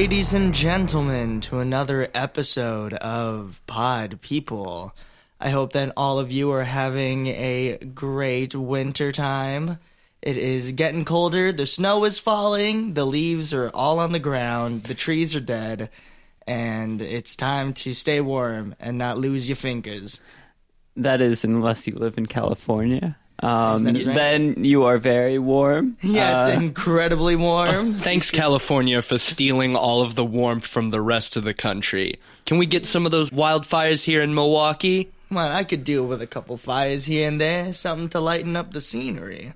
Ladies and gentlemen, to another episode of Pod People. I hope that all of you are having a great winter time. It is getting colder, the snow is falling, the leaves are all on the ground, the trees are dead, and it's time to stay warm and not lose your fingers. That is, unless you live in California. Um, right. Then you are very warm. Yes, Uh, incredibly warm. Thanks, California, for stealing all of the warmth from the rest of the country. Can we get some of those wildfires here in Milwaukee? Come on, I could deal with a couple fires here and there, something to lighten up the scenery.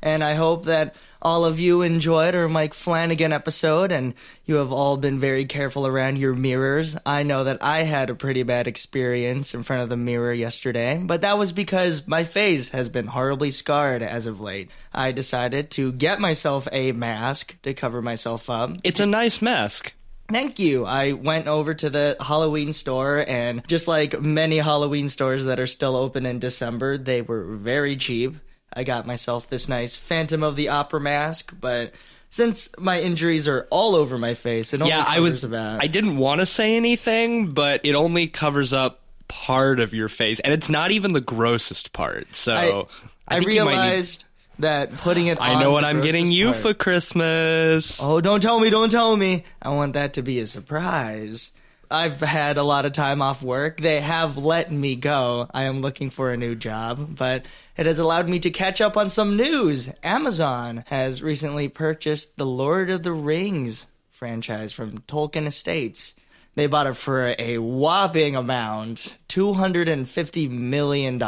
And I hope that all of you enjoyed our Mike Flanagan episode and you have all been very careful around your mirrors. I know that I had a pretty bad experience in front of the mirror yesterday, but that was because my face has been horribly scarred as of late. I decided to get myself a mask to cover myself up. It's a nice mask. Thank you. I went over to the Halloween store, and just like many Halloween stores that are still open in December, they were very cheap. I got myself this nice Phantom of the Opera mask, but since my injuries are all over my face, it only Yeah, I was. about. I didn't want to say anything, but it only covers up part of your face, and it's not even the grossest part. So I, I, I might need- realized that putting it. I know what I'm getting you part- for Christmas. Oh, don't tell me, don't tell me. I want that to be a surprise. I've had a lot of time off work. They have let me go. I am looking for a new job, but it has allowed me to catch up on some news. Amazon has recently purchased the Lord of the Rings franchise from Tolkien Estates. They bought it for a whopping amount $250 million.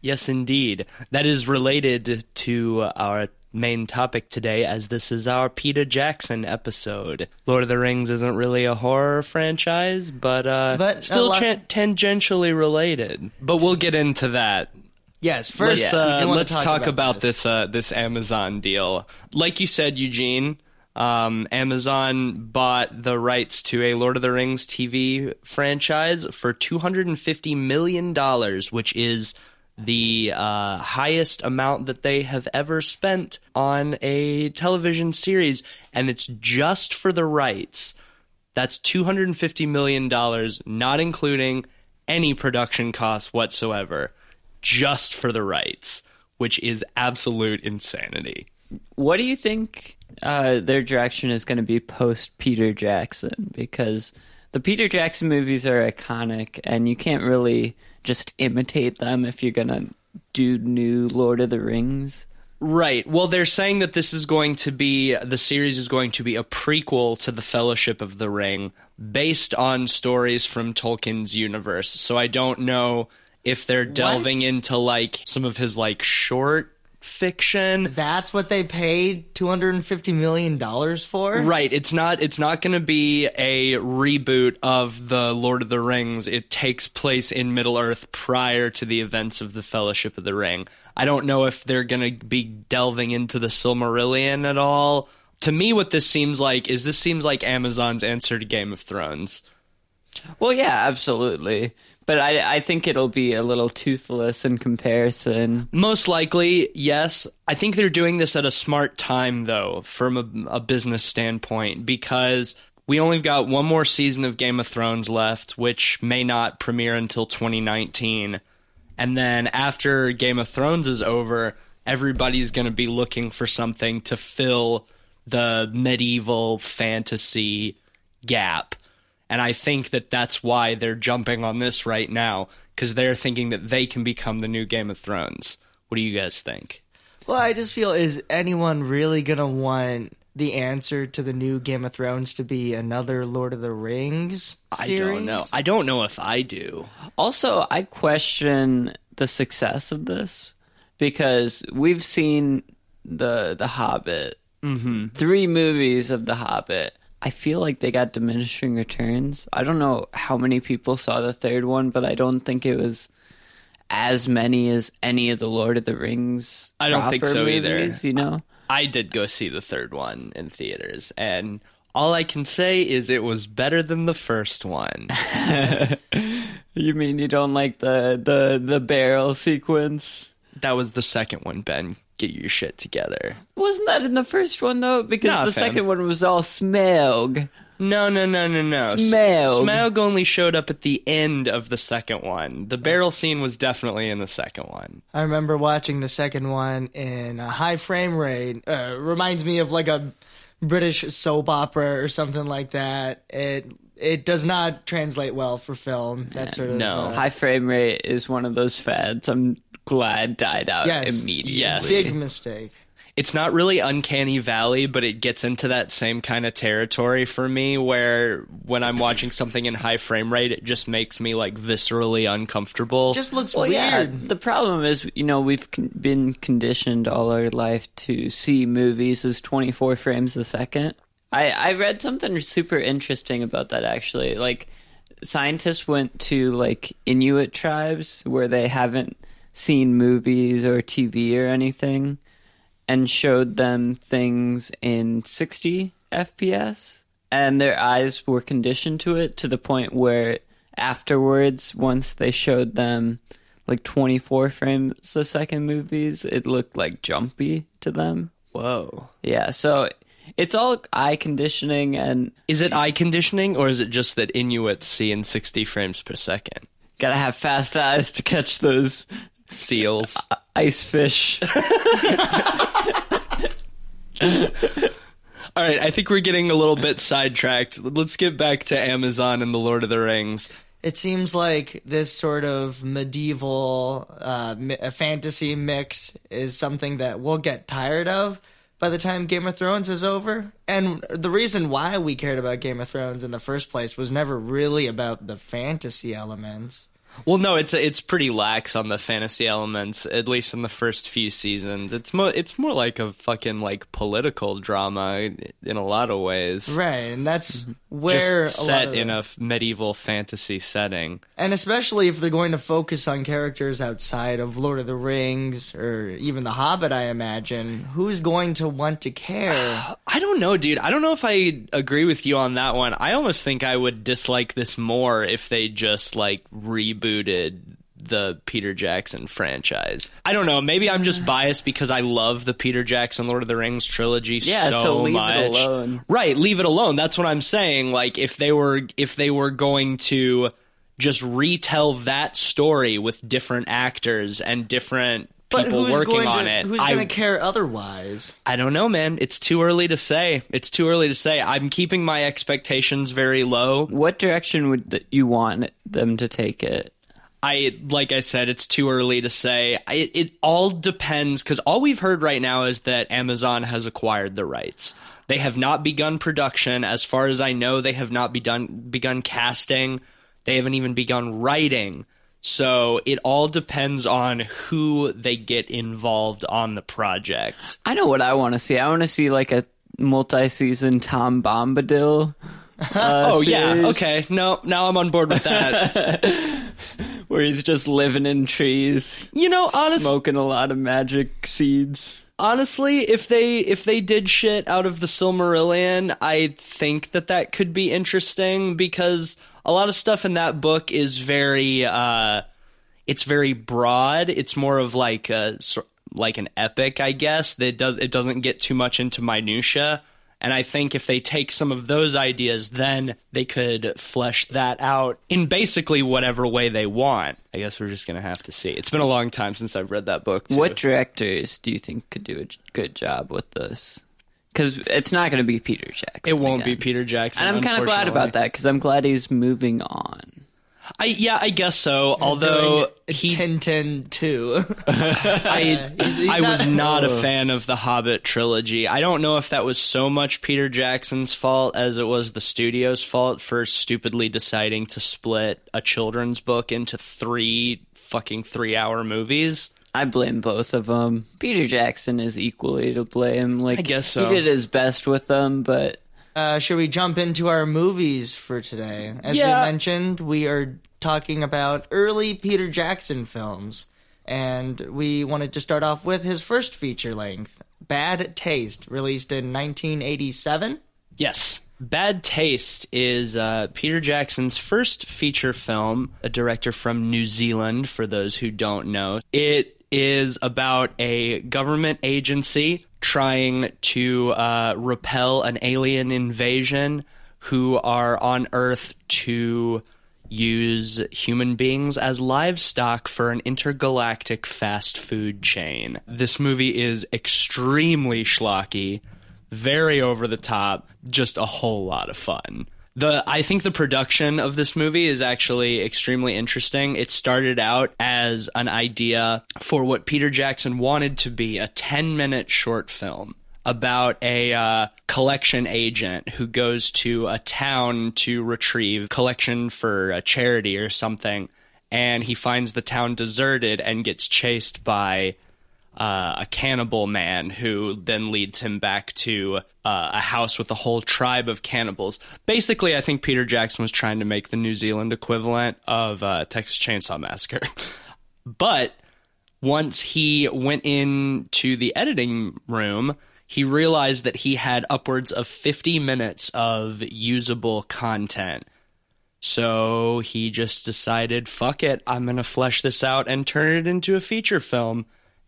Yes, indeed. That is related to our main topic today, as this is our Peter Jackson episode. Lord of the Rings isn't really a horror franchise, but, uh, But still lot- chan- tangentially related. But we'll get into that. Yes, 1st Let's, uh, let's talk, about, this uh, this Amazon deal. Like you said, Eugene, um, Amazon bought the rights to a Lord of the Rings TV franchise for two hundred and fifty million dollars, which is the uh, highest amount that they have ever spent on a television series, and it's just for the rights. That's two hundred and fifty million dollars, not including any production costs whatsoever, just for the rights, which is absolute insanity. what do you think uh, their direction is going to be post Peter Jackson? Because the Peter Jackson movies are iconic, and you can't really just imitate them if you're going to do new Lord of the Rings. Right. Well, they're saying that this is going to be the series is going to be a prequel to the Fellowship of the Ring based on stories from Tolkien's universe. So I don't know if they're delving into like some of his like short fiction. That's what they paid $250 million for? Right, it's not it's not going to be a reboot of the Lord of the Rings. It takes place in Middle-earth prior to the events of the Fellowship of the Ring. I don't know if they're going to be delving into the Silmarillion at all. To me what this seems like is this seems like Amazon's answer to Game of Thrones. Well, yeah, absolutely. But I, I think it'll be a little toothless in comparison. Most likely, yes. I think they're doing this at a smart time, though, from a, a business standpoint, because we only got one more season of Game of Thrones left, which may not premiere until 2019. And then after Game of Thrones is over, everybody's going to be looking for something to fill the medieval fantasy gap. And I think that that's why they're jumping on this right now because they're thinking that they can become the new Game of Thrones. What do you guys think? Well, I just feel is anyone really gonna want the answer to the new Game of Thrones to be another Lord of the Rings? I don't know. I don't know if I do. Also, I question the success of this because we've seen the the Hobbit, mm-hmm. three movies of the Hobbit. I feel like they got diminishing returns. I don't know how many people saw the third one, but I don't think it was as many as any of the Lord of the Rings. I don't think so either. You know, I did go see the third one in theaters, and all I can say is it was better than the first one. you mean you don't like the the the barrel sequence? that was the second one, Ben. Get your shit together. Wasn't that in the first one though? Because Nah, the fam. second one was all Smaug. No, no, no, no, no. S- Smaug. Smaug only showed up at the end of the second one. The barrel scene was definitely in the second one. I remember watching the second one in a high frame rate. Uh, reminds me of like a British soap opera or something like that. It it does not translate well for film. That sort of no. uh, High frame rate is one of those fads. I'm glad died out Yes. immediately. Yes. big mistake. It's not really uncanny valley, but it gets into that same kind of territory for me where when I'm watching something in high frame rate, it just makes me like viscerally uncomfortable. Just looks Well, yeah. weird. The problem is, you know, we've con- been conditioned all our life to see movies as 24 frames a second. I, I read something super interesting about that actually. Like, scientists went to like Inuit tribes where they haven't seen movies or TV or anything and showed them things in 60 FPS and their eyes were conditioned to it to the point where afterwards once they showed them like 24 frames a second movies it looked like jumpy to them Whoa. yeah so it's all eye conditioning and Is it eye conditioning or is it just that Inuits see in 60 frames per second? gotta have fast eyes to catch those Seals. ice fish All right, I think we're getting a little bit sidetracked. Let's get back to Amazon and the Lord of the Rings. It seems like this sort of medieval uh, mi- uh, fantasy mix is something that we'll get tired of by the time Game of Thrones is over. And the reason why we cared about Game of Thrones in the first place was never really about the fantasy elements. Well, no, it's it's pretty lax on the fantasy elements, at least in the first few seasons. It's more it's more like a fucking like political drama in a lot of ways. Right, and that's mm-hmm. where Just a lot set in a medieval fantasy setting. And especially if they're going to focus on characters outside of Lord of the Rings or even The Hobbit, I imagine, who's going to want to care? I don't know, dude. I don't know if I agree with you on that one. I almost think I would dislike this more if they just like rebooted the Peter Jackson franchise. I don't know. Maybe I'm just biased because I love the Peter Jackson Lord of the Rings trilogy Yeah, so, so leave it much. alone. Right, leave it alone. That's what I'm saying. Like if they were if they were going to just retell that story with different actors and different people who's working going on to, it, Who's going to care otherwise? I don't know, man. It's too early to say. It's too early to say. I'm keeping my expectations very low. what direction would th- you want them to take it I like I said, it's too early to say. I, it, it all depends because all we've heard right now is that Amazon has acquired the rights. They have not begun production, as far as I know. They have not begun begun casting. They haven't even begun writing. So it all depends on who they get involved on the project. I know what I want to see. I want to see like a multi-season Tom Bombadil. Uh, oh yeah, okay. No, now I'm on board with that. where he's just living in trees, you know, honestly. smoking a lot of magic seeds. honestly, if they if they did shit out of the Silmarillion, I think that that could be interesting because a lot of stuff in that book is very uh it's very broad. It's more of like a like an epic, I guess. That does it doesn't get too much into minutia. And I think if they take some of those ideas, then they could flesh that out in basically whatever way they want. I guess we're just gonna have to see. It's been a long time since I've read that book. Too. What directors do you think could do a good job with this? Because it's not going to be Peter Jackson. It won't be. Peter Jackson. And I'm kind of glad about that because I'm glad he's moving on. I yeah, I guess so. Although Doing he, Tintin too. I, He's- he's I was not a Oh. fan of the Hobbit trilogy. I don't know if that was so much Peter Jackson's fault as it was the studio's fault for stupidly deciding to split a children's book into three fucking three-hour movies. I blame both of them. Peter Jackson is equally to blame. Like I guess so. He did his best with them, but Uh, should we jump into our movies for today? As Yeah. we mentioned, we are talking about early Peter Jackson films. And we wanted to start off with his first feature length, Bad Taste, released in 1987. Yes. Bad Taste is uh, Peter Jackson's first feature film, a director from New Zealand, for those who don't know. It is about a government agency trying to uh, repel an alien invasion who are on Earth to use human beings as livestock for an intergalactic fast food chain. This movie is extremely schlocky, very over the top, just a whole lot of fun. The I think the production of this movie is actually extremely interesting. It started out as an idea for what Peter Jackson wanted to be a 10-minute short film about a uh, collection agent who goes to a town to retrieve collection for a charity or something, and he finds the town deserted and gets chased by uh, a cannibal man who then leads him back to uh, a house with a whole tribe of cannibals. Basically, I think Peter Jackson was trying to make the New Zealand equivalent of uh, Texas Chainsaw Massacre. but once he went into the editing room, he realized that he had upwards of 50 minutes of usable content. So he just decided, fuck it, I'm going to flesh this out and turn it into a feature film.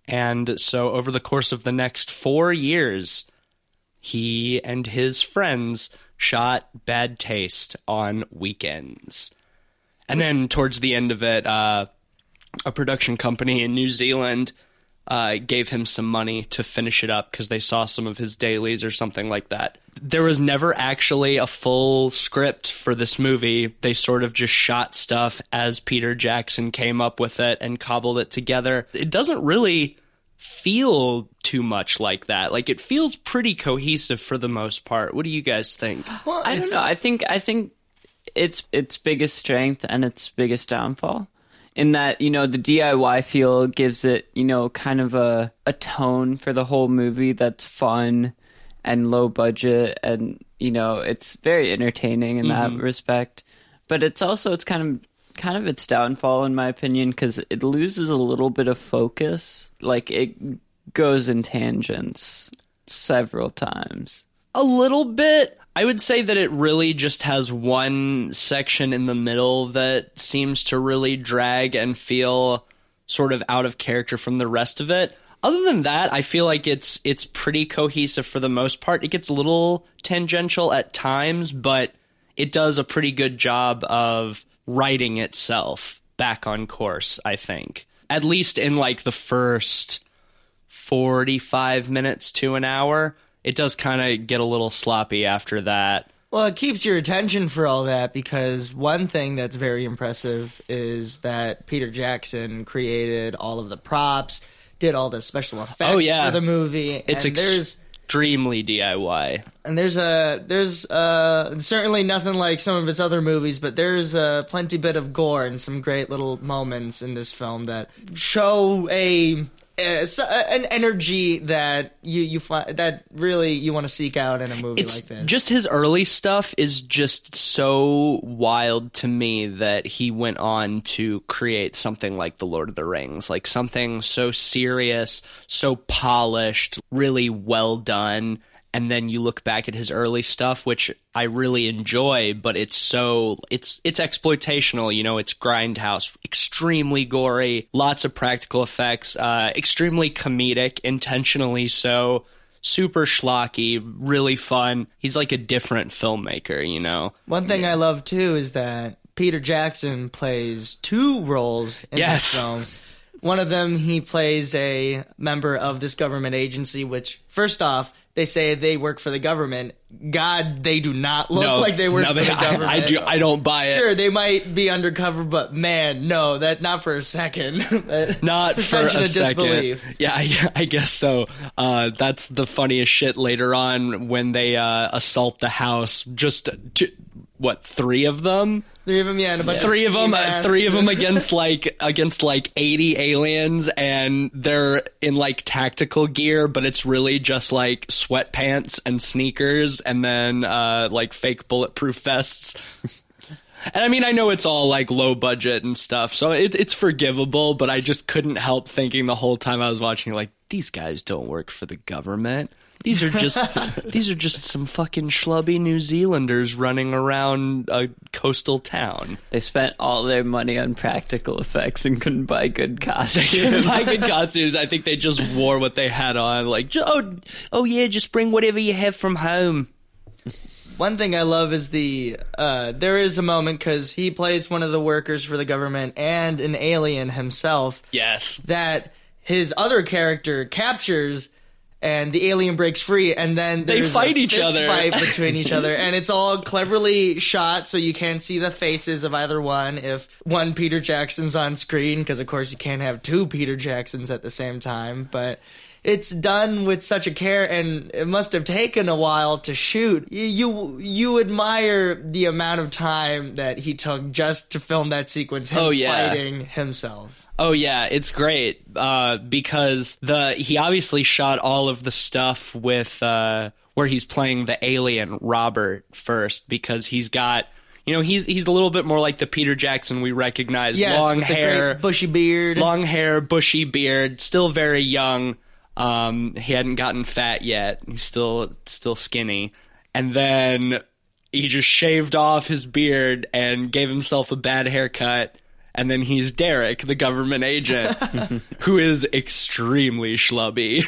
And so over the course of the next four years, he and his friends shot Bad Taste on weekends. And then towards the end of it, uh, a production company in New Zealand uh, gave him some money to finish it up because they saw some of his dailies or something like that. There was never actually a full script for this movie. They sort of just shot stuff as Peter Jackson came up with it and cobbled it together. It doesn't really feel too much like that. Like it feels pretty cohesive for the most part. What do you guys think? Well, I don't know. I think I think its its biggest strength and its biggest downfall in that you know the DIY feel gives it you know kind of a a tone for the whole movie that's fun and low budget and you know it's very entertaining in that mm-hmm. respect. But it's also it's kind of kind of its downfall in my opinion because it loses a little bit of focus. Like it goes in tangents several times. A little bit. I would say that it really just has one section in the middle that seems to really drag and feel sort of out of character from the rest of it. Other than that, I feel like it's it's pretty cohesive for the most part. It gets a little tangential at times, but it does a pretty good job of writing itself back on course, I think. At least in like the first 45 minutes to an hour. It does kind of get a little sloppy after that. Well, it keeps your attention for all that because one thing that's very impressive is that Peter Jackson created all of the props, did all the special effects Oh, yeah. for the movie. It's and there's extremely DIY. and there's a there's uh certainly nothing like some of his other movies, but there's a plenty bit of gore and some great little moments in this film that show a. Uh, so- an energy that you you find that really you want to seek out in a movie It's like this. just his early stuff is just so wild to me that he went on to create something like The Lord of the Rings, like something so serious, so polished, really well done. And then you look back at his early stuff, which I really enjoy, but it's so it's it's exploitational. You know, it's grindhouse, extremely gory, lots of practical effects, uh, extremely comedic, intentionally so super schlocky, really fun. He's like a different filmmaker, you know. One thing I love too is that Peter Jackson plays two roles in Yes. this film. One of them, he plays a member of this government agency, which, first off, they say they work for the government. God, they do not look like they work no, for the government. I, I do. I don't buy it. Sure, they might be undercover, but man, no, that not for a second. Not for a of disbelief. second. Yeah, I, I guess so. Uh, that's the funniest shit later on when they uh, assault the house. Just two, what? Three of them. Three of them, yeah, and a bunch three of them masks. three of them against like against like 80 aliens and they're in like tactical gear but it's really just like sweatpants and sneakers and then uh like fake bulletproof vests and i mean i know it's all like low budget and stuff so it, it's forgivable but i just couldn't help thinking the whole time i was watching like these guys don't work for the government These are just these are just some fucking schlubby New Zealanders running around a coastal town. They spent all their money on practical effects and couldn't buy good Couldn't costumes. buy good costumes. I think they just wore what they had on. Like, oh, oh yeah, just bring whatever you have from home. One thing I love is the uh, there is a moment because he plays one of the workers for the government and an alien himself Yes. that his other character captures. And the alien breaks free, and then They fight each other. Fight between each other, and it's all cleverly shot, so you can't see the faces of either one. If one Peter Jackson's on screen, because of course you can't have two Peter Jacksons at the same time. But it's done with such a care, and it must have taken a while to shoot. You you, you admire the amount of time that he took just to film that sequence. Him Oh, yeah. fighting himself. Oh yeah, it's great uh, because the he obviously shot all of the stuff with uh, where he's playing the alien Robert first because he's got you know he's he's a little bit more like the Peter Jackson we recognize, Yes, long hair, bushy beard. long hair, bushy beard, still very young. Um, he hadn't gotten fat yet. He's still still skinny, and then he just shaved off his beard and gave himself a bad haircut. And then he's Derek, the government agent, who is extremely schlubby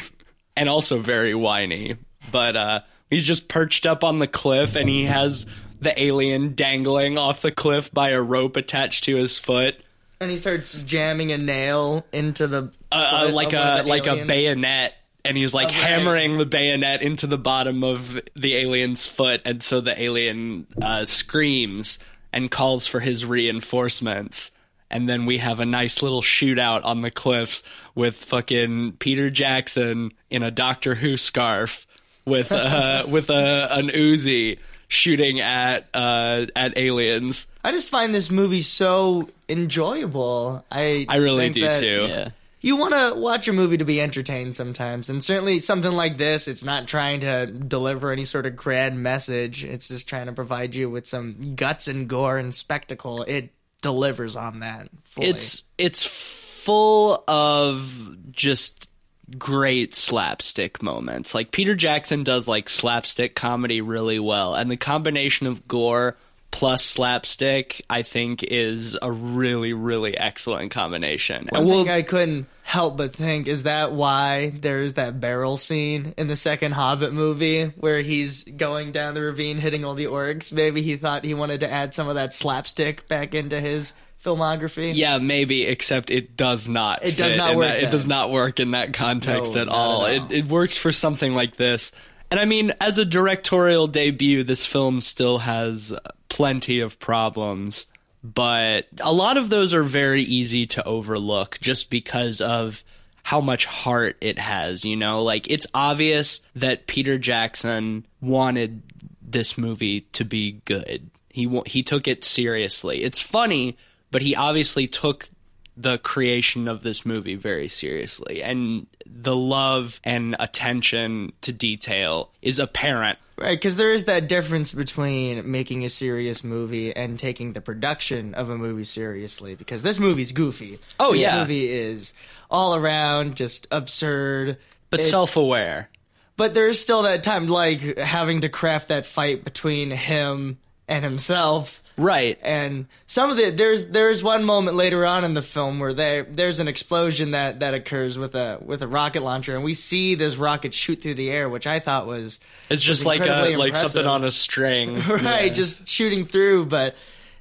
and also very whiny. But uh, he's just perched up on the cliff and he has the alien dangling off the cliff by a rope attached to his foot. and he starts jamming a nail into the uh, uh, like a of the like a bayonet and he's like Oh, right. hammering the bayonet into the bottom of the alien's foot and so the alien uh, screams and calls for his reinforcements and then we have a nice little shootout on the cliffs with fucking Peter Jackson in a Doctor Who scarf with uh with a an Uzi shooting at uh at aliens. I just find this movie so enjoyable. I I really think do that too. yeah. You want to watch a movie to be entertained sometimes, and certainly something like this. It's not trying to deliver any sort of grand message. It's just trying to provide you with some guts and gore and spectacle. It delivers on that. Fully. It's it's full of just great slapstick moments. Like Peter Jackson does like slapstick comedy really well, and the combination of gore plus slapstick, I think, is a really really excellent combination. One and we'll thing I couldn't help but think is that why there's that barrel scene in the second Hobbit movie where he's going down the ravine hitting all the orcs. Maybe he thought he wanted to add some of that slapstick back into his filmography. Yeah, maybe, except it does not. It does not work that- It does not work in that context No, at all. at all. It it works for something like this. And I mean, as a directorial debut, this film still has plenty of problems, but a lot of those are very easy to overlook just because of how much heart it has, you know? Like it's obvious that Peter Jackson wanted this movie to be good. He he took it seriously. It's funny, but he obviously took the creation of this movie very seriously and the love and attention to detail is apparent Right, because there is that difference between making a serious movie and taking the production of a movie seriously. Because this movie's goofy. Oh, this yeah. movie is all around just absurd. but It- self-aware But there's still that time, like having to craft that fight between him and himself. Right And some of the there's there's one moment later on in the film where there there's an explosion that that occurs with a with a rocket launcher, and we see this rocket shoot through the air, which I thought was it's just was like a incredibly like something on a string right, just shooting through. But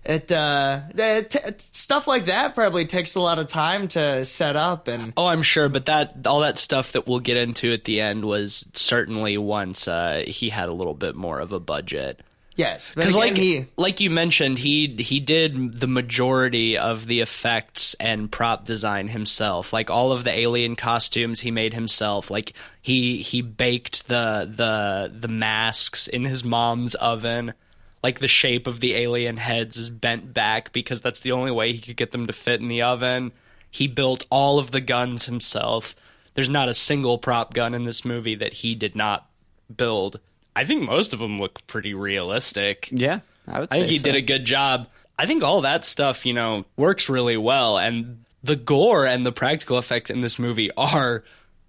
it uh, t- stuff like that probably takes a lot of time to set up, and Oh, I'm sure, but that all that stuff that we'll get into at the end was certainly once uh, he had a little bit more of a budget. Yes, Because like he like you mentioned, he he did the majority of the effects and prop design himself. Like all of the alien costumes, he made himself. Like he he baked the the the masks in his mom's oven. Like the shape of the alien heads is bent back because that's the only way he could get them to fit in the oven. He built all of the guns himself. There's not a single prop gun in this movie that he did not build. I think most of them look pretty realistic. Yeah, I would. I think he so. did a good job. I think all that stuff, you know, works really well, and the gore and the practical effects in this movie are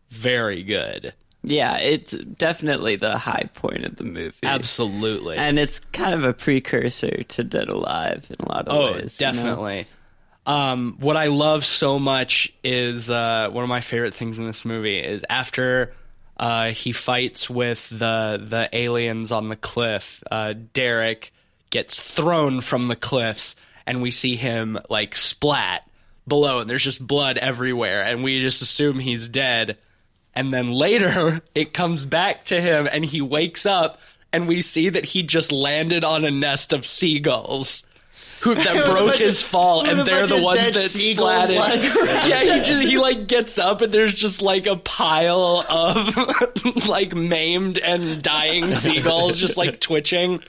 very good. Yeah, it's definitely the high point of the movie. Absolutely. And it's kind of a precursor to Dead Alive in a lot of Oh, ways. you know? definitely. Um, what I love so much is uh, one of my favorite things in this movie is after uh, he fights with the the aliens on the cliff. Uh, Derek gets thrown from the cliffs, and we see him like splat below, and there's just blood everywhere, and we just assume he's dead. And then later, it comes back to him, and he wakes up, and we see that he just landed on a nest of seagulls who that broke his fall, and a they're the ones that splatted. like- yeah, he just he like gets up, and there's just like a pile of like maimed and dying seagulls, just like twitching.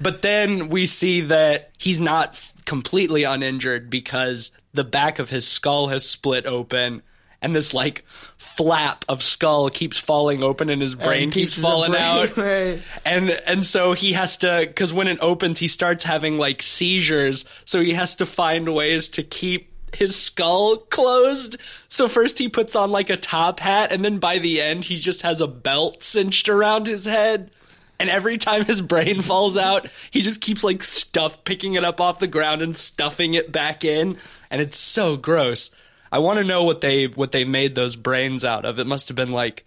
But then we see that he's not f- completely uninjured because the back of his skull has split open. And this like flap of skull keeps falling open, and his brain And keeps falling brain, out. right. and and so he has to because when it opens he starts having like seizures. So he has to find ways to keep his skull closed. So first he puts on like a top hat and then by the end he just has a belt cinched around his head. And every time his brain falls out he just keeps like stuff picking it up off the ground and stuffing it back in. And it's so gross i want to know what they what they made those brains out of it must have been like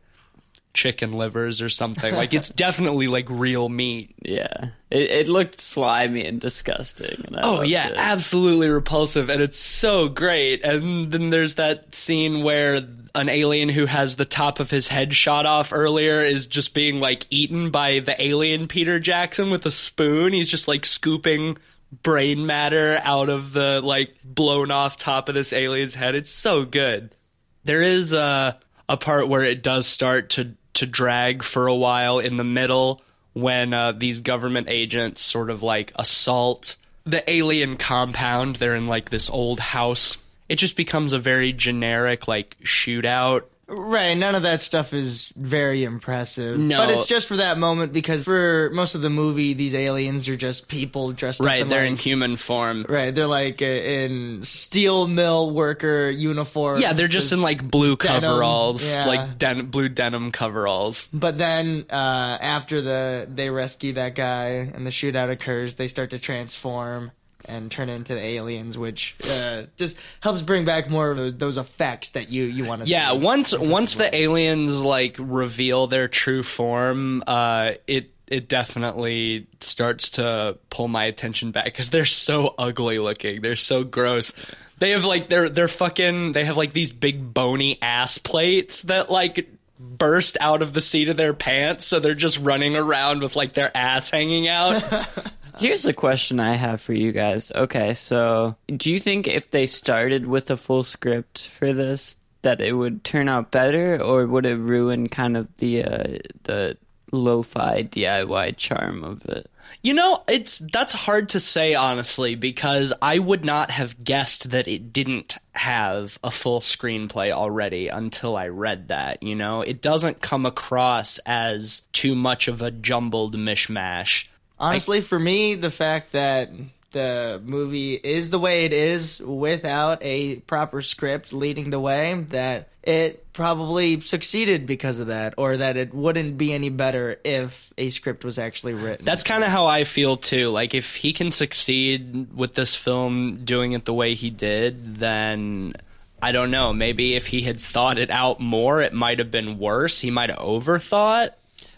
chicken livers or something. Like it's definitely like real meat. Yeah. It, it looked slimy and disgusting. And Oh yeah, it. absolutely repulsive and it's so great. And then there's that scene where an alien who has the top of his head shot off earlier is just being like eaten by the alien Peter Jackson with a spoon. He's just like scooping brain matter out of the like blown off top of this alien's head. It's so good. There is a a part where it does start to to drag for a while in the middle when uh, these government agents sort of like assault the alien compound. They're in like this old house. It just becomes a very generic like shootout. Right, none of that stuff is very impressive. No. But it's just for that moment because for most of the movie, these aliens are just people dressed Right, in they're like, in human form. Right, they're like uh, in steel mill worker uniforms. Yeah, they're just in like blue denim, coveralls, yeah. like den- blue denim coveralls. But then uh, after the they rescue that guy and the shootout occurs, they start to transform and turn into the aliens, which uh, just helps bring back more of those, effects that you you want to see. Yeah, once once the aliens like reveal their true form, uh, it it definitely starts to pull my attention back because they're so ugly looking. They're so gross. They have like they're they're fucking. They have like these big bony ass plates that like burst out of the seat of their pants, so they're just running around with like their ass hanging out. Here's a question I have for you guys. Okay, so do you think if they started with a full script for this, that it would turn out better, or would it ruin kind of the uh, the lo-fi DIY charm of it? You know, it's that's hard to say honestly because I would not have guessed that it didn't have a full screenplay already until I read that, you know? It doesn't come across as too much of a jumbled mishmash. Honestly, for me, the fact that the movie is the way it is without a proper script leading the way, that it probably succeeded because of that, or that it wouldn't be any better if a script was actually written. That's kind of how I feel too. Like if he can succeed with this film doing it the way he did, then I don't know, maybe if he had thought it out more, it might have been worse. He might have overthought.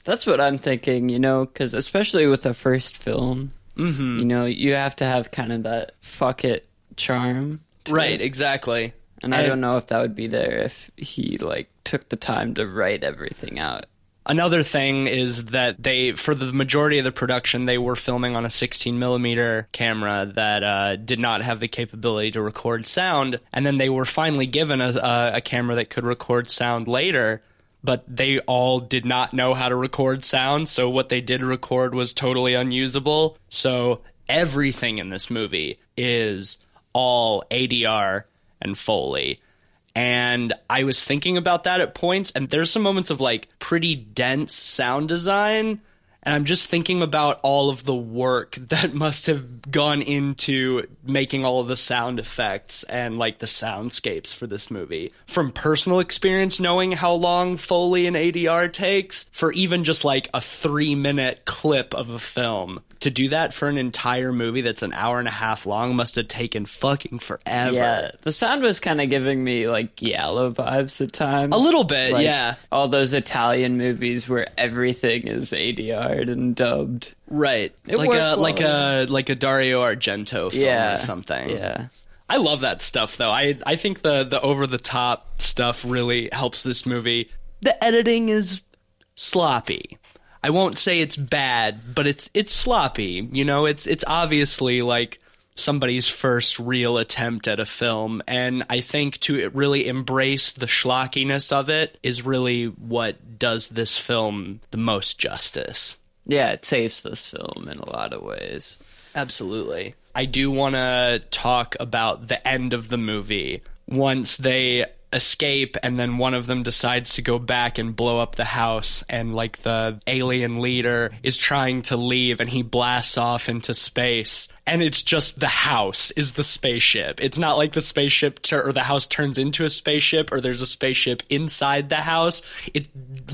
That's what I'm thinking, you know, because especially with a first film, Mhm. you know, you have to have kind of that fuck it charm. Right, it. exactly. And I don't know if that would be there if he like took the time to write everything out. Another thing is that they, for the majority of the production, they were filming on a 16 millimeter camera that uh, did not have the capability to record sound. And then they were finally given a, a, a camera that could record sound later, but they all did not know how to record sound. So what they did record was totally unusable. So everything in this movie is all ADR and Foley. And I was thinking about that at points, and there's some moments of like pretty dense sound design. And I'm just thinking about all of the work that must have gone into making all of the sound effects and like the soundscapes for this movie. From personal experience, knowing how long Foley and ADR takes, for even just like a three minute clip of a film. To do that for an entire movie that's an hour and a half long must have taken fucking forever. Yeah, the sound was kind of giving me like Giallo vibes at times. A little bit, Like, yeah. All those Italian movies where everything is ADR'd and dubbed. Right. It like a like a like a Dario Argento film Yeah. or something. Yeah. I love that stuff though. I I think the the over the top stuff really helps this movie. The editing is sloppy. I won't say it's bad, but it's it's sloppy. You know, it's it's obviously like somebody's first real attempt at a film and I think to really embrace the schlockiness of it is really what does this film the most justice. Yeah, it saves this film in a lot of ways. Absolutely. I do want to talk about the end of the movie. Once they escape and then one of them decides to go back and blow up the house and like the alien leader is trying to leave and he blasts off into space and it's just the house is the spaceship. It's not like the spaceship tur- or the house turns into a spaceship or there's a spaceship inside the house. It's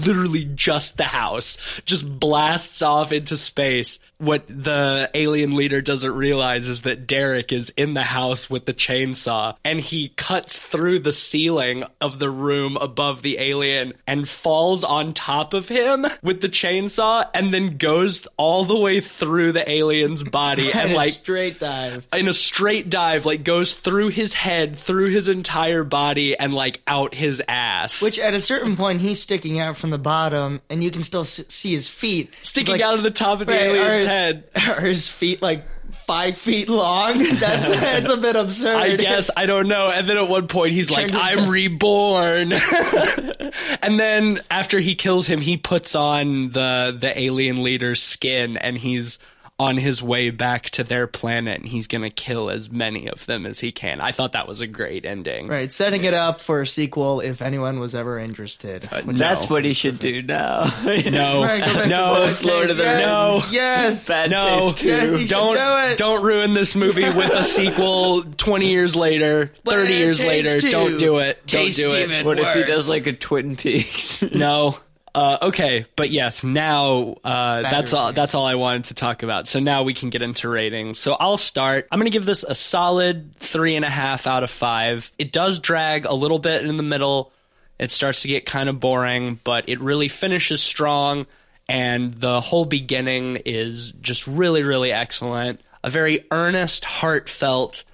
literally just the house just blasts off into space. What the alien leader doesn't realize is that Derek is in the house with the chainsaw and he cuts through the ceiling of the room above the alien and falls on top of him with the chainsaw and then goes all the way through the alien's body and a like straight dive. in a straight dive, like goes through his head, through his entire body, and like out his ass. Which at a certain point he's sticking out from the bottom, and you can still see his feet sticking like- out of the top of the Right, alien's head. Are his feet like five feet long? That's that's a bit absurd. I guess I don't know. And then at one point he's like, "I'm reborn," and then after he kills him, he puts on the the alien leader's skin, and he's on his way back to their planet, and he's gonna kill as many of them as he can. I thought that was a great ending. Right, setting it up for a sequel if anyone was ever interested. Uh, Which- That's what he should do now. No, Right, go to no, Black Lord of the yes, No. Yes. Bad No. Yes, don't do it. don't ruin this movie with a sequel 20 years later, 30 years later. too. Don't do it. Don't do it. even What if he does like a Twin Peaks? No. Uh, okay, but yes, now uh, that's all. That's all I wanted to talk about. So now we can get into ratings. So I'll start. I'm going to give this a solid three and a half out of five. It does drag a little bit in the middle. It starts to get kind of boring, but it really finishes strong, and the whole beginning is just really, really excellent. A very earnest, heartfelt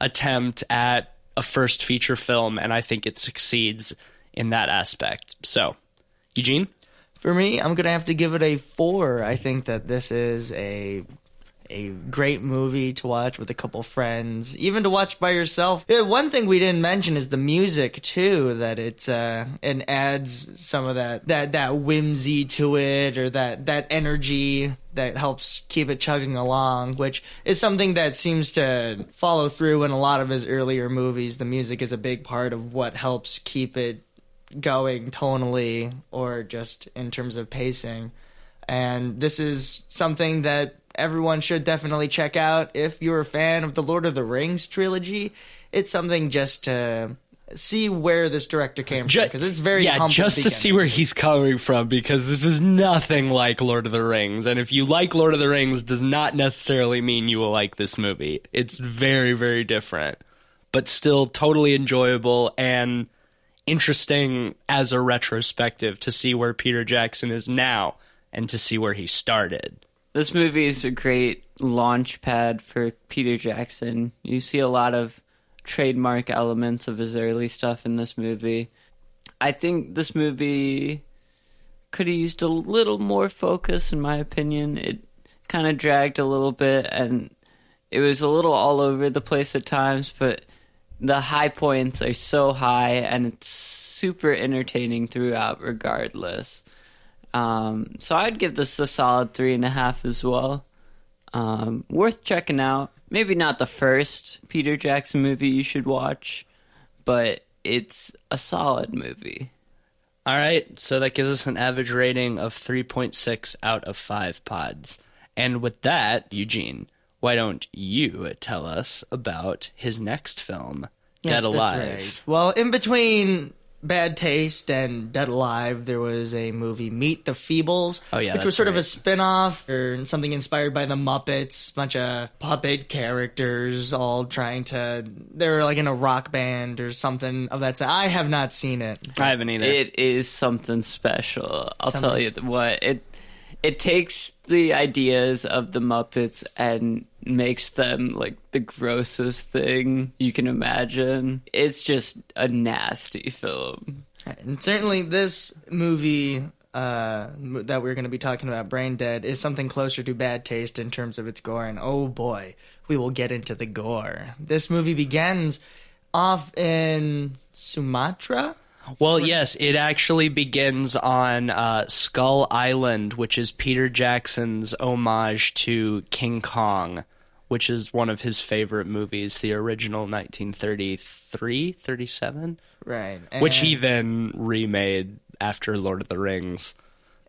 attempt at a first feature film, and I think it succeeds in that aspect. So, Eugene? For me, I'm gonna have to give it a four. I think that this is a a great movie to watch with a couple friends, even to watch by yourself. Yeah, one thing we didn't mention is the music too. That it's uh, it adds some of that that that whimsy to it, or that that energy that helps keep it chugging along, which is something that seems to follow through in a lot of his earlier movies. The music is a big part of what helps keep it going tonally or just in terms of pacing. And this is something that everyone should definitely check out if you're a fan of the Lord of the Rings trilogy. It's something just to see where this director came Ju- from because it's very yeah, humble just to beginning. see where he's coming from because this is nothing like Lord of the Rings, and if you like Lord of the Rings, does not necessarily mean you will like this movie. It's very, very different, but still totally enjoyable and interesting as a retrospective to see where Peter Jackson is now and to see where he started. this movie is a great launch pad for Peter Jackson. You see a lot of trademark elements of his early stuff in this movie. I think this movie could have used a little more focus, in my opinion. It kind of dragged a little bit, and it was a little all over the place at times, but the high points are so high, and it's super entertaining throughout, regardless. Um, so I'd give this a solid three and a half as well. Um, worth checking out. Maybe not the first Peter Jackson movie you should watch, but it's a solid movie. All right, so that gives us an average rating of 3.6 out of 5 pods. And with that, Eugene, why don't you tell us about his next film, Yes, Dead that's Alive? right. Well, in between Bad Taste and Dead Alive, there was a movie, Meet the Feebles, Oh, yeah, which was that's sort of a right. spin-off or something inspired by the Muppets, bunch of puppet characters all trying to they were like in a rock band or something of that. sort. I have not seen it. I haven't either. It is something special. I'll tell Something you what it. It takes the ideas of the Muppets and makes them like the grossest thing you can imagine. It's just a nasty film. And certainly, this movie uh, that we're going to be talking about, Brain Dead, is something closer to bad taste in terms of its gore. And oh boy, we will get into the gore. This movie begins off in Sumatra. Well, yes, it actually begins on uh, Skull Island, which is Peter Jackson's homage to King Kong, which is one of his favorite movies, the original 1933, 37, Right. which he then remade after Lord of the Rings.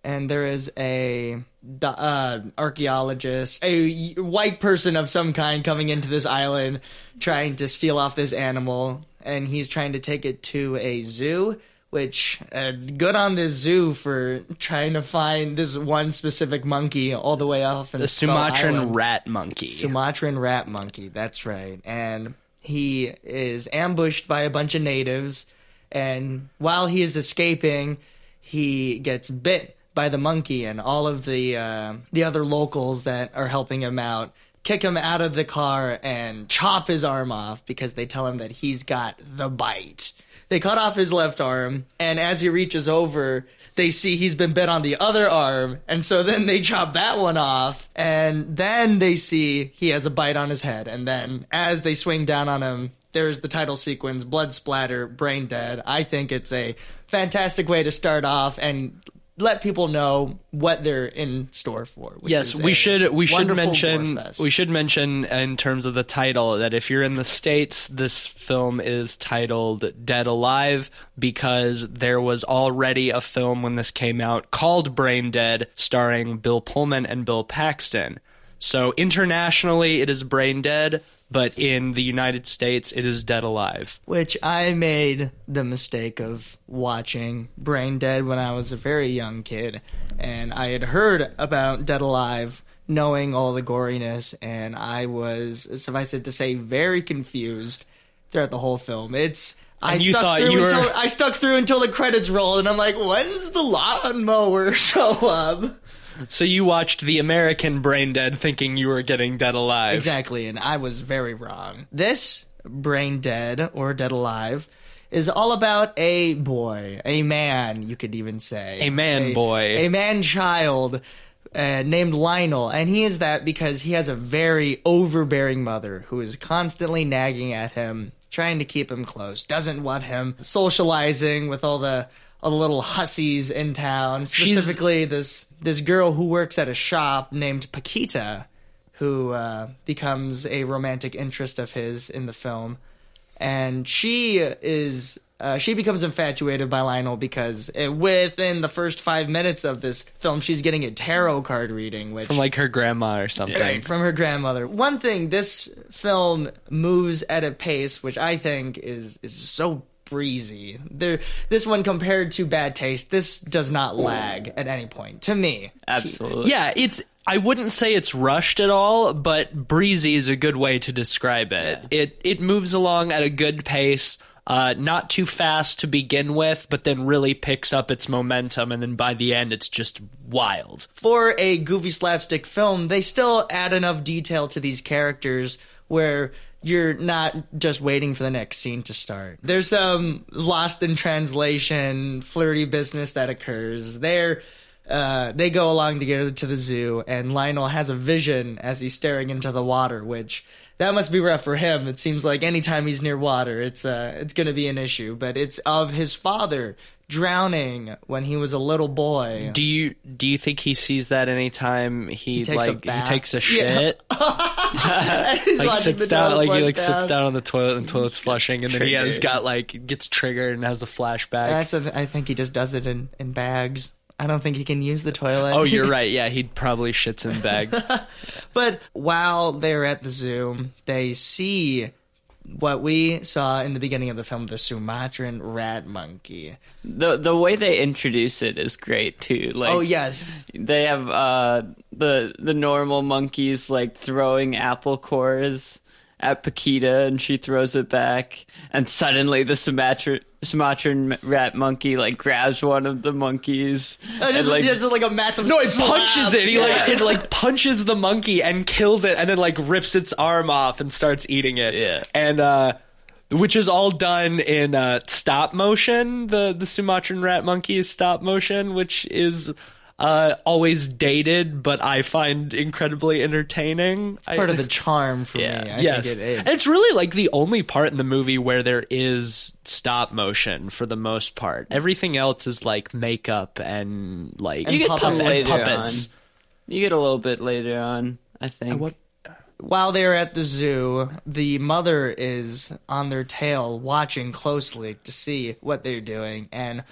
and there is a uh, archaeologist, a white person of some kind coming into this island, trying to steal off this animal, and he's trying to take it to a zoo. Which uh, good on this zoo for trying to find this one specific monkey all the way off in The Sumatran Island. rat monkey. Sumatran rat monkey. That's right. And he is ambushed by a bunch of natives. And while he is escaping, he gets bit by the monkey, and all of the uh, the other locals that are helping him out kick him out of the car and chop his arm off because they tell him that he's got the bite. They cut off his left arm, and as he reaches over, they see he's been bit on the other arm, and so then they chop that one off, and then they see he has a bite on his head, and then as they swing down on him, there's the title sequence, blood splatter, brain dead. I think it's a fantastic way to start off and let people know what they're in store for. which Yes, we should we should mention we should mention in terms of the title that if you're in the states, this film is titled Dead Alive because there was already a film when this came out called Brain Dead, starring Bill Pullman and Bill Paxton. So internationally, it is Brain Dead, but in the United States, it is Dead Alive. which I made the mistake of watching Brain Dead when I was a very young kid, and I had heard about Dead Alive, knowing all the goriness, and I was, suffice it to say, very confused throughout the whole film. It's I And stuck thought through you were- until I stuck through until the credits rolled, and I'm like, when's the lawnmower show up? So you watched the American Brain Dead thinking you were getting Dead Alive. Exactly, and I was very wrong. This Brain Dead or Dead Alive is all about a boy, a man, you could even say. A man boy. A man child uh, named Lionel, and he is that because he has a very overbearing mother who is constantly nagging at him, trying to keep him close, doesn't want him socializing with all the the little hussies in town. She's- Specifically, this this girl who works at a shop named Paquita, who uh, becomes a romantic interest of his in the film, and she is uh, she becomes infatuated by Lionel because uh, within the first five minutes of this film, she's getting a tarot card reading, which From like her grandma or something. Right, from her grandmother. One thing, this film moves at a pace which I think is is so breezy. There, this one compared to Bad Taste, this does not lag at any point to me. Absolutely. Yeah, it's. I wouldn't say it's rushed at all, but breezy is a good way to describe it. It it moves along at a good pace, uh, not too fast to begin with, but then really picks up its momentum, and then by the end, it's just wild. For a goofy slapstick film, they still add enough detail to these characters where you're not just waiting for the next scene to start. There's some lost in translation, flirty business that occurs. They're uh, they go along together to the zoo, and Lionel has a vision as he's staring into the water, which that must be rough for him. It seems like anytime he's near water, it's uh, it's going to be an issue. But it's of his father drowning when he was a little boy. Do you do you think he sees that anytime he, takes a like he takes a shit? He's like sits down like he like sits down. down on the toilet and toilet's flushing and then he has got like gets triggered and has a flashback. That's a, I think he just does it in, in bags. I don't think he can use the toilet. oh, you're right. Yeah, he probably shits in bags. But while they're at the zoo, they see what we saw in the beginning of the film, the Sumatran rat monkey. The the way they introduce it is great too. Like oh yes, they have uh the the normal monkeys like throwing apple cores at Paquita and she throws it back and suddenly the Sumatra Sumatran rat monkey like grabs one of the monkeys just, and, like, just like a massive. No, it slap. punches it. He like it like punches the monkey and kills it, and then like rips its arm off and starts eating it. Yeah. and uh, which is all done in uh, stop motion. The the Sumatran rat monkey is stop motion, which is uh, always dated, but I find incredibly entertaining. I- part of the charm for Yeah. me. I yes, think it is. and it's really like the only part in the movie where there is stop motion for the most part. Everything else is like makeup and like You get some puppet- later puppets. you get a little bit later on I think What While they're at the zoo, the mother is on their tail watching closely to see what they're doing. And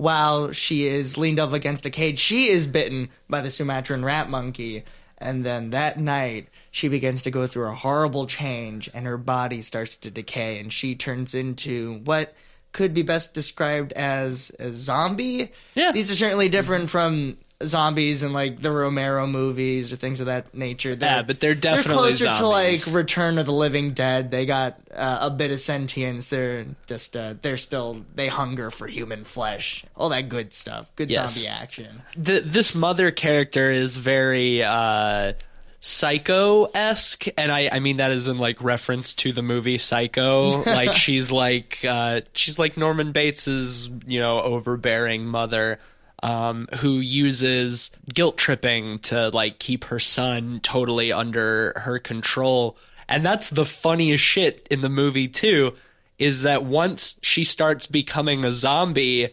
while she is leaned up against a cage, she is bitten by the Sumatran rat monkey. And then that night, she begins to go through a horrible change and her body starts to decay and she turns into what could be best described as a zombie. Yeah. These are certainly different from zombies in like the Romero movies or things of that nature. Yeah, but they're definitely they're closer to like. Return of the Living Dead. They got uh, a bit of sentience. They're just uh, they're still they hunger for human flesh. All that good stuff. Good Yes. zombie action. the, this mother character is very uh psycho esque and I, I mean that is in like reference to the movie psycho like she's like uh she's like norman bates's you know overbearing mother um who uses guilt tripping to like keep her son totally under her control and that's the funniest shit in the movie too is that once she starts becoming a zombie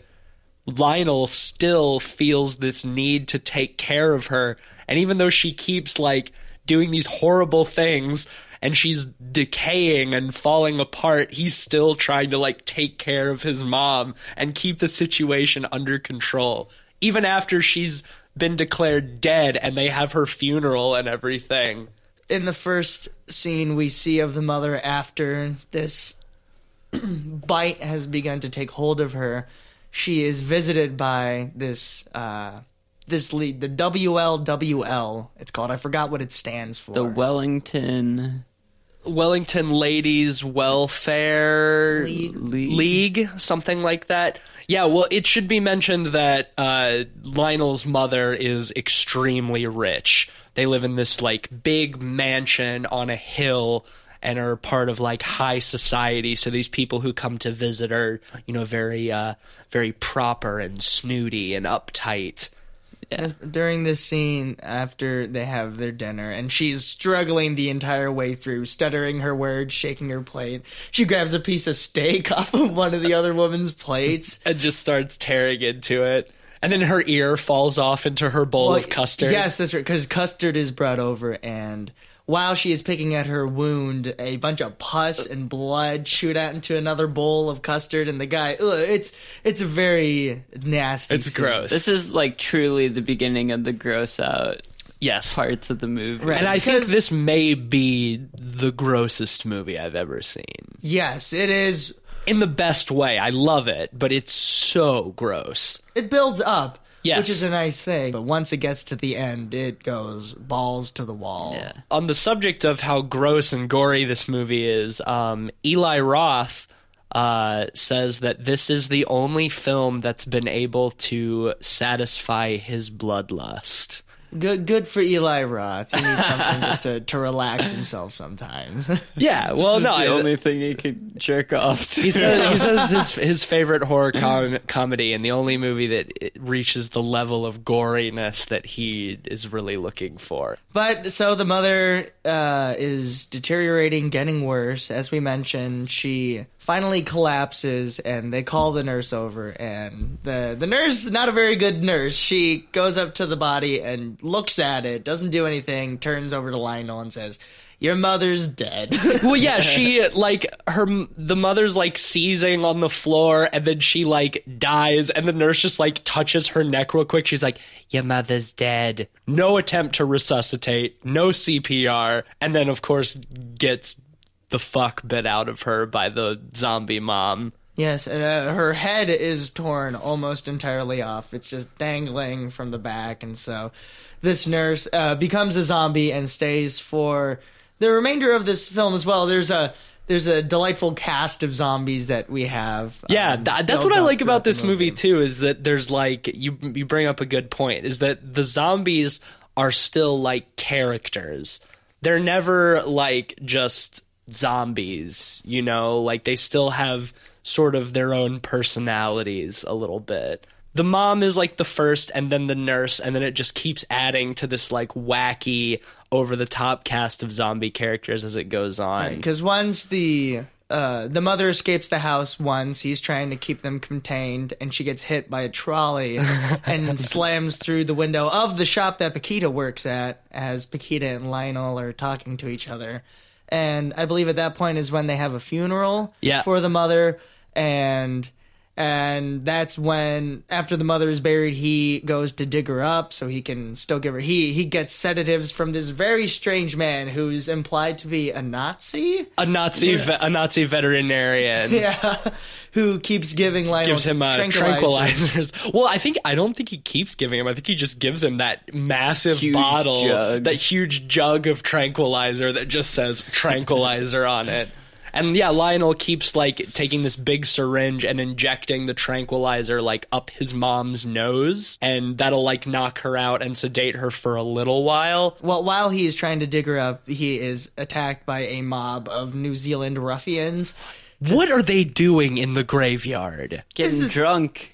Lionel still feels this need to take care of her. And even though she keeps like doing these horrible things and she's decaying and falling apart, he's still trying to like take care of his mom and keep the situation under control. Even after she's been declared dead and they have her funeral and everything. In the first scene we see of the mother after this bite has begun to take hold of her, she is visited by this uh this lead, the WLWL. It's called. I forgot what it stands for. the Wellington Wellington Ladies Welfare League. League, something like that. Yeah, well, it should be mentioned that uh, Lionel's mother is extremely rich. They live in this like big mansion on a hill and are part of like high society. So these people who come to visit are, you know, very, uh, very proper and snooty and uptight. As- During this scene, after they have their dinner, and she's struggling the entire way through, stuttering her words, shaking her plate, she grabs a piece of steak off of one of the other woman's plates. and just starts tearing into it. And then her ear falls off into her bowl of custard. Yes, that's right, because custard is brought over, and while she is picking at her wound, a bunch of pus and blood shoot out into another bowl of custard, and the guy, ugh, it's it's a very nasty. It's scene. gross. this is like truly the beginning of the gross out yes. parts of the movie Right. And I think this may be the grossest movie I've ever seen. Yes, it is. In the best way. I love it, but it's so gross. It builds up. Yes. Which is a nice thing. But once it gets to the end, it goes balls to the wall. yeah On the subject of how gross and gory this movie is, um, Eli Roth uh, says that this is the only film that's been able to satisfy his bloodlust. Good, good for Eli Roth. He needs something just to, to relax himself sometimes. Yeah, well, no, the I- only thing he could jerk off to. He says, he says it's his favorite horror com- comedy and the only movie that reaches the level of goriness that he is really looking for. But so the mother uh, is deteriorating, getting worse. As we mentioned, she finally collapses, and they call the nurse over. And the the nurse, not a very good nurse, she goes up to the body and looks at it, doesn't do anything, turns over to Lionel and says, "Your mother's dead." Well, yeah, she like her the mother's like seizing on the floor, and then she like dies, and the nurse just like touches her neck real quick. She's like, "Your mother's dead." No attempt to resuscitate, no CPR, and then of course gets the fuck bit out of her by the zombie mom. Yes, and uh, her head is torn almost entirely off. It's just dangling from the back, and so this nurse uh, becomes a zombie and stays for the remainder of this film as well. There's a there's a delightful cast of zombies that we have. Yeah, um, th- that's what I like about this movie too is that there's like you you bring up a good point is that the zombies are still like characters. They're never like just zombies, you know, like they still have sort of their own personalities a little bit. The mom is like the first and then the nurse and then it just keeps adding to this like wacky over the top cast of zombie characters as it goes on. because once the uh, the mother escapes the house once he's trying to keep them contained and she gets hit by a trolley and slams through the window of the shop that Paquita works at as Paquita and Lionel are talking to each other and I believe at that point is when they have a funeral Yeah. for the mother and and that's when after the mother is buried he goes to dig her up so he can still give her he he gets sedatives from this very strange man who's implied to be a Nazi a Nazi ve- a Nazi veterinarian yeah who keeps giving Lionel gives him uh, tranquilizers. tranquilizers. Well, I think I don't think he keeps giving him. I think he just gives him that massive Huge bottle, jug. that huge jug of tranquilizer that just says tranquilizer on it. And yeah, Lionel keeps like taking this big syringe and injecting the tranquilizer like up his mom's nose, and that'll like knock her out and sedate her for a little while. Well, while he is trying to dig her up, he is attacked by a mob of New Zealand ruffians. What are they doing in the graveyard? Getting is- drunk.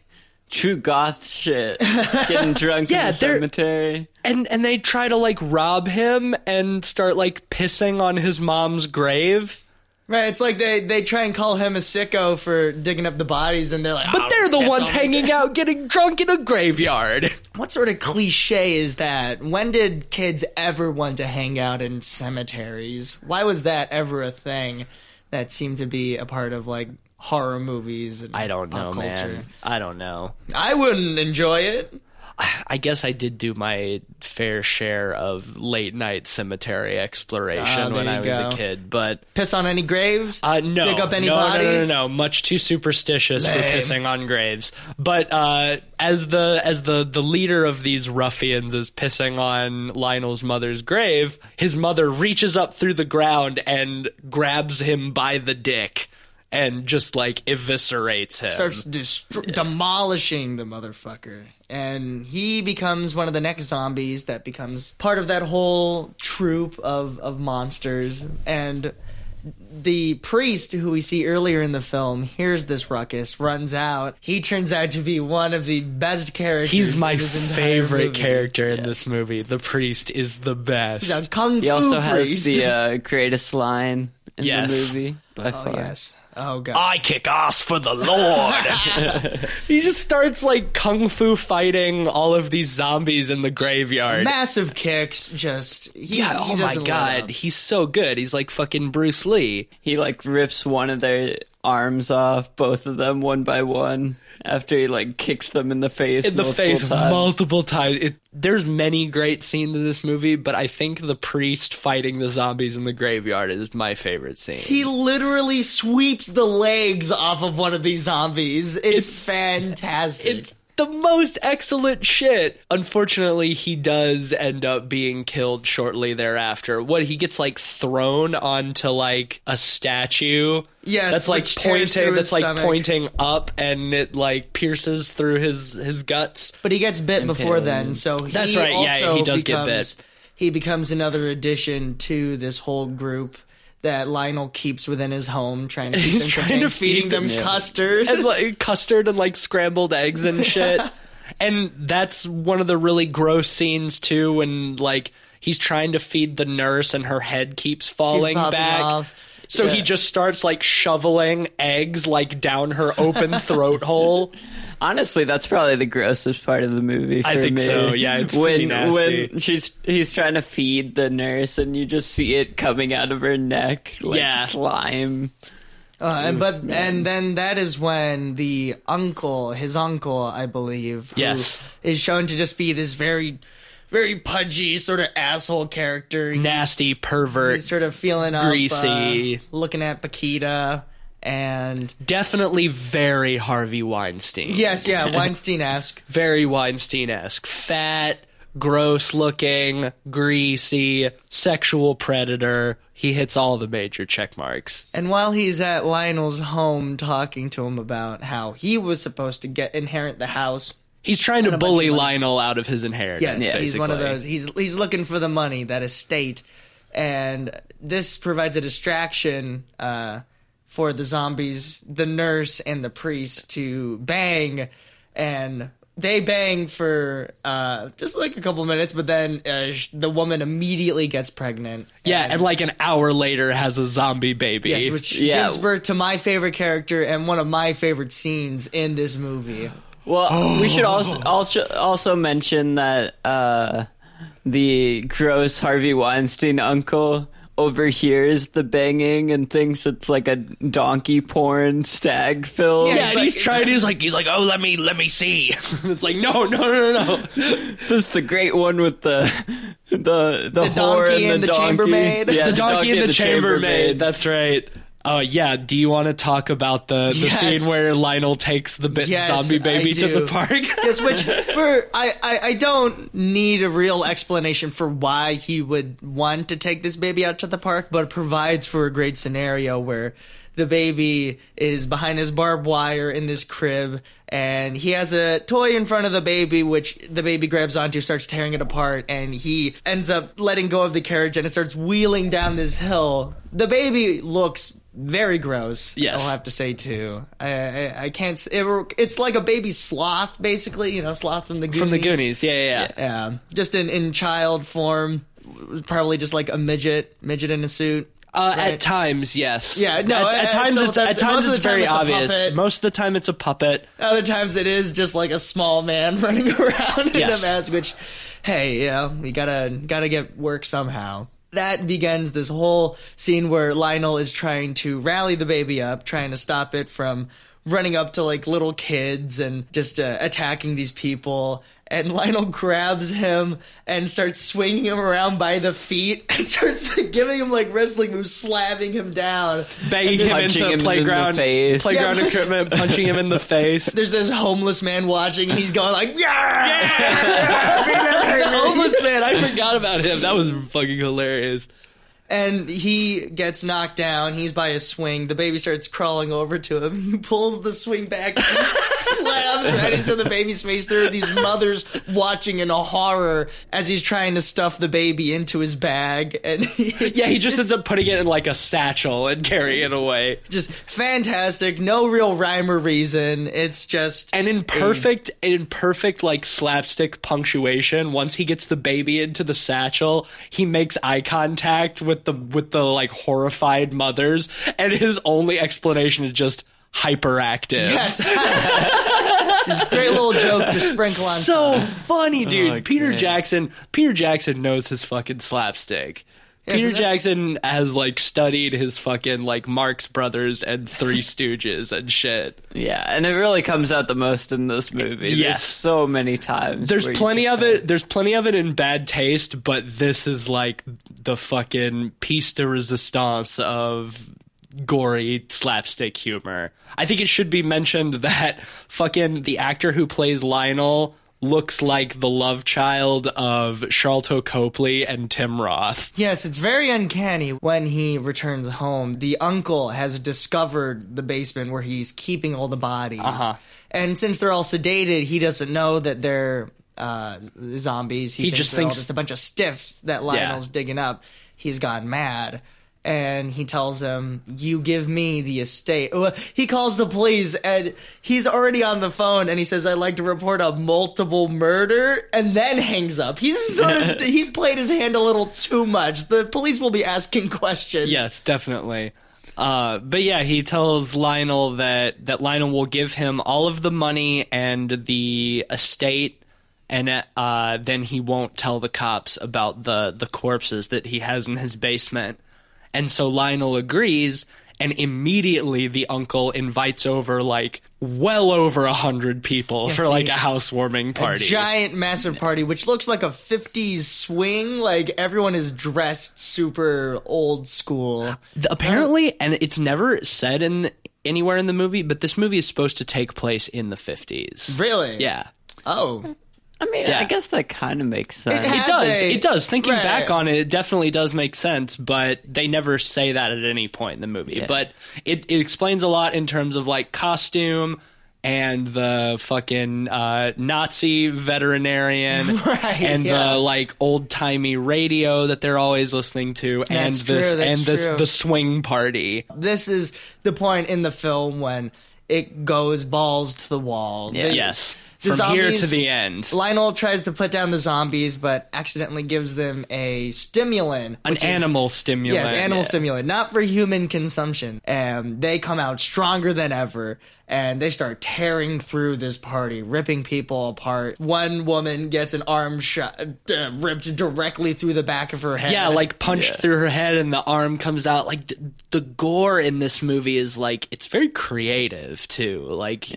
True goth shit. Getting drunk Yeah, in the cemetery. and and they try to like rob him and start like pissing on his mom's grave. Right, it's like they, they try and call him a sicko for digging up the bodies, and they're like, But "Oh, they're the ones hanging out getting drunk in a graveyard. What sort of cliche is that? When did kids ever want to hang out in cemeteries? Why was that ever a thing that seemed to be a part of like horror movies? And I don't know, pop man. culture? I don't know. I wouldn't enjoy it. I guess I did do my fair share of late night cemetery exploration Ah, when I was go. a kid, but Piss on any graves? Uh, no, Dig up any no, bodies? No, no, no, no, much too superstitious for pissing on graves. But uh, as the as the the leader of these ruffians is pissing on Lionel's mother's grave, his mother reaches up through the ground and grabs him by the dick and just like eviscerates him. starts destro- demolishing the motherfucker. And he becomes one of the next zombies that becomes part of that whole troop of, of monsters. And the priest who we see earlier in the film hears this ruckus, runs out. He turns out to be one of the best characters. He's my in this favorite movie. character in this movie. The priest is the best. He's a kung He fu also has the uh, greatest line in Yes. the movie by oh far. yes. Oh god. I kick ass for the Lord. he just starts like kung fu fighting all of these zombies in the graveyard. Massive kicks. Just he, yeah, he oh my god, he's so good. He's like fucking Bruce Lee. He like rips one of their arms off, both of them one by one, after he like kicks them in the face. In the multiple face times. multiple times. It, there's many great scenes in this movie, but I think the priest fighting the zombies in the graveyard is my favorite scene. He literally sweeps the legs off of one of these zombies. It's, It's- fantastic. it's the most excellent shit. Unfortunately, he does end up being killed shortly thereafter. What he gets like thrown onto like a statue. Yes, that's like pointing. That's like stomach. pointing up, and it like pierces through his his guts. But he gets bit before then, so he That's right, yeah, he does get bit. He becomes another addition to this whole group that Lionel keeps within his home, trying to He's trying to feed feeding them them- custard. and like custard and like scrambled eggs and shit. and that's one of the really gross scenes too when like he's trying to feed the nurse and her head keeps falling back. off. So he just starts like shoveling eggs like down her open throat hole. Honestly, that's probably the grossest part of the movie. For I think me. so, yeah, it's when nasty. when she's he's trying to feed the nurse, and you just see it coming out of her neck like Yeah. slime. Uh, and but and then that is when the uncle, his uncle, I believe, Yes. is shown to just be this very, very pudgy sort of asshole character. He's- Nasty pervert. He's sort of feeling up, Greasy. uh, looking at Paquita, and Definitely very Harvey Weinstein. yes, yeah, Weinstein-esque. Very Weinstein esque. Fat, gross looking, greasy, sexual predator. He hits all the major check marks. And while he's at Lionel's home talking to him about how he was supposed to get inherit the house, He's trying to bully. Lionel out of his inheritance. yes, he's one of those. He's he's looking for the money, that estate, and this provides a distraction uh, for the zombies, the nurse and the priest to bang, and they bang for uh, just like a couple minutes, but then uh, sh- the woman immediately gets pregnant. Yeah, and like an hour later has a zombie baby. Yes, which Yeah. gives birth to my favorite character and one of my favorite scenes in this movie. Well, we should also also also mention that uh, the gross Harvey Weinstein uncle overhears the banging and thinks it's like a donkey porn stag film. yeah, and he's like- trying. He's like, he's like, oh, let me, let me see. it's like, no, no, no, no, no. This is the great one with the the the, whore donkey and and the, the donkey. chambermaid. Yeah, the donkey and the, chambermaid. That's right. Oh yeah. Do you want to talk about the the Yes. scene where Lionel takes the bit Yes, zombie baby to the park? Yes, which for I, I I don't need a real explanation for why he would want to take this baby out to the park, but it provides for a great scenario where the baby is behind his barbed wire in this crib and he has a toy in front of the baby which the baby grabs onto starts tearing it apart and he ends up letting go of the carriage and it starts wheeling down this hill the baby looks very gross Yes. i'll have to say too i i, I can't it, it's like a baby sloth basically you know sloth from the goonies From the Goonies. Yeah, yeah, yeah. yeah just in in child form probably just like a midget midget in a suit Uh, right? At times, yes. Yeah, no, At, at at times, it's at times it's time very it's obvious. Most of the time, it's a puppet. Other times it is just like a small man running around in Yes. a mask, which, hey, you know, we gotta gotta get work somehow. That begins this whole scene where Lionel is trying to rally the baby up, trying to stop it from running up to like little kids and just uh, attacking these people. And Lionel grabs him and starts swinging him around by the feet and starts like, giving him like wrestling moves, slamming him down. Banging him Punching into him in the playground, face. playground Yeah. equipment, punching him in the face. There's this homeless man watching, and he's going like, "Yeah!" Homeless man, I forgot about him. That was fucking hilarious. And he gets knocked down. He's by a swing. The baby starts crawling over to him. He pulls the swing back, and slams right into the baby's face. There are these mothers watching in a horror as he's trying to stuff the baby into his bag, and Yeah, he just ends up putting it in like a satchel and carrying it away. just fantastic. No real rhyme or reason. It's just And in perfect, in perfect like slapstick punctuation, once he gets the baby into the satchel, he makes eye contact with the with the like horrified mothers, and his only explanation is just hyperactive. yes. Just great little joke to sprinkle on. So funny, dude. Oh, Peter. Jackson. Peter Jackson knows his fucking slapstick. So Peter that's- Jackson has like studied his fucking like Marx Brothers and Three Stooges and shit. Yeah, and it really comes out the most in this movie. There's Yes. so many times. There's plenty of it. There's plenty of it in bad taste, but this is like the fucking piece de resistance of gory slapstick humor. I think it should be mentioned that fucking the actor who plays Lionel looks like the love child of Sharlto Copley and Tim Roth. Yes, it's very uncanny when he returns home. The uncle has discovered the basement where he's keeping all the bodies. Uh-huh. And since they're all sedated, he doesn't know that they're uh, zombies. He just they're all thinks- just a bunch of stiffs that Lionel's digging up. He's gone mad. And he tells him, "You give me the estate." He calls the police, and he's already on the phone. And he says, "I'd like to report a multiple murder," and then hangs up. He's sort of he's played his hand a little too much. The police will be asking questions. Yes, definitely. Uh, but yeah, he tells Lionel that that Lionel will give him all of the money and the estate, and uh, then he won't tell the cops about the the corpses that he has in his basement. And so Lionel agrees, and immediately the uncle invites over like well over a hundred people for like a housewarming A party. giant, massive party, which looks like a '50s swing. Like everyone is dressed super old school. Apparently and it's never said in anywhere in the movie but this movie is supposed to take place in the 50s Really? yeah Oh. I mean, Yeah. I guess that kind of makes sense. It it does a- it does thinking right. back on it it definitely does make sense but they never say that at any point in the movie Yeah. but it, it explains a lot in terms of like costume and the fucking uh, Nazi veterinarian, Right, and yeah. the like old timey radio that they're always listening to, and That's this true, that's and this true. the swing party. This is the point in the film when it goes balls to the wall. Yeah. Yes, the from here to the end. Lionel tries to put down the zombies, but accidentally gives them a stimulant. An is- animal stimulant. Yes, animal Yeah. stimulant, not for human consumption. And they come out stronger than ever, and they start tearing through this party, ripping people apart. One woman gets an arm shot, uh, ripped directly through the back of her head. Yeah, like punched Yeah. through her head and the arm comes out. Like the, the gore in this movie is like it's very creative too. Like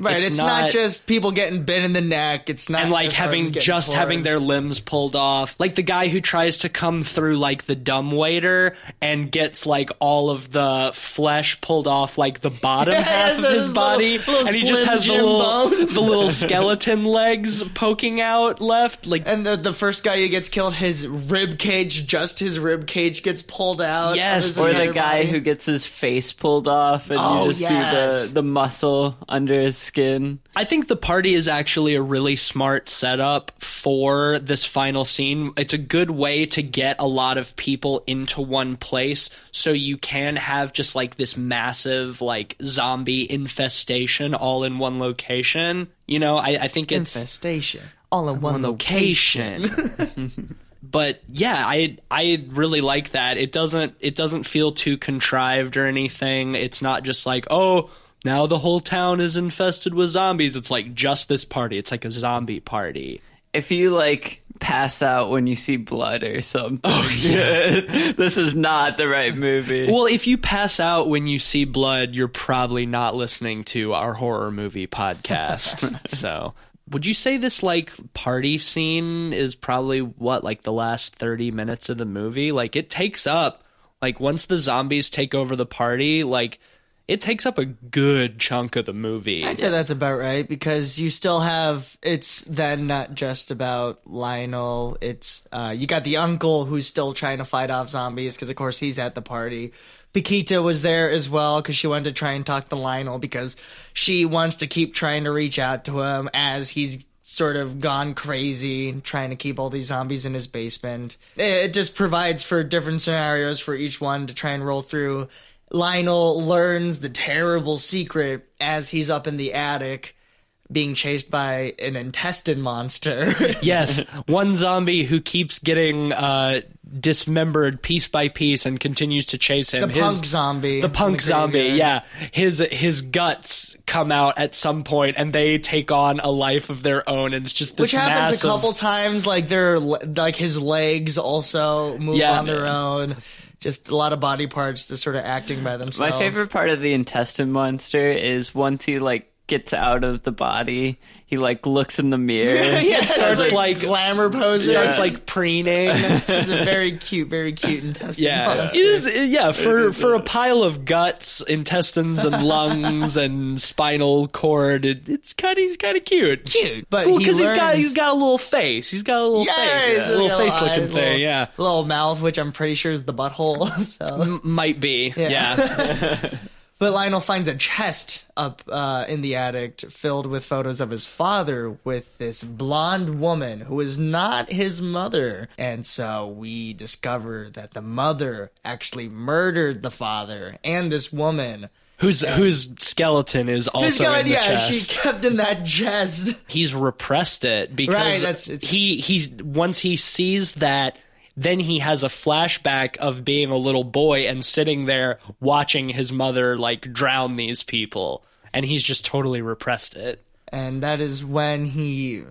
right. It's, it's not, not- just people getting bit in the neck. It's not and like having just torn. having their limbs pulled off. Like the guy who tries to come through like the dumb waiter and gets like all of the flesh pulled off like the bottom Yeah, half of his little- body, little and he just has the little the little skeleton legs poking out left. Like And the the first guy who gets killed, his rib cage, just his rib cage gets pulled out. Yes, his Or the guy body. who gets his face pulled off and Oh, you just yes. see the, the muscle under his skin. I think the party is actually a really smart setup for this final scene. It's a good way to get a lot of people into one place so you can have just like this massive like zombie infestation all in one location. You know, I, I think it's infestation all in one, one location. location. but yeah, I I really like that. It doesn't it doesn't feel too contrived or anything. It's not just like, oh, now the whole town is infested with zombies. It's like just this party. It's like a zombie party. If you like pass out when you see blood or something, oh, yeah. this is not the right movie. Well, if you pass out when you see blood, you're probably not listening to our horror movie podcast. so, would you say this like party scene is probably what like the last 30 minutes of the movie? Like it takes up like once the zombies take over the party, like it takes up a good chunk of the movie. I'd say that's about right because you still have it's then not just about Lionel. It's uh, you got the uncle who's still trying to fight off zombies because of course he's at the party. Paquita was there as well because she wanted to try and talk to Lionel because she wants to keep trying to reach out to him as he's sort of gone crazy trying to keep all these zombies in his basement. It it just provides for different scenarios for each one to try and roll through. Lionel learns the terrible secret as he's up in the attic being chased by an intestine monster. yes, one zombie who keeps getting uh, dismembered piece by piece and continues to chase him. The punk zombie The punk the zombie, yeah. His his guts come out at some point and they take on a life of their own and it's just this Which happens massive a couple times. Like their like his legs also move Yeah. on their own. Just a lot of body parts just sort of acting by themselves. My favorite part of the intestine monster is once he like gets out of the body, he like looks in the mirror. yeah, starts, it's like- glamour posing. Starts like preening. It's a very cute, very cute intestine. Yeah, monster. it is. Yeah, for for a pile of guts, intestines, and lungs and spinal cord, it, it's kind of he's kind of cute. cute, but Well, he because he's got he's got a little face. He's got a little yeah, face, he's a little face eyes, looking little- thing. Yeah, little mouth, which I'm pretty sure is the butthole. So. M- might be. Yeah. Yeah, But Lionel finds a chest up uh, in the attic filled with photos of his father with this blonde woman who is not his mother. And so we discover that the mother actually murdered the father and this woman. whose whose skeleton is also guy, in the yeah, chest. she kept in that chest. he's repressed it because Right, he he once he sees that then he has a flashback of being a little boy and sitting there watching his mother like drown these people. And he's just totally repressed it. And that is when he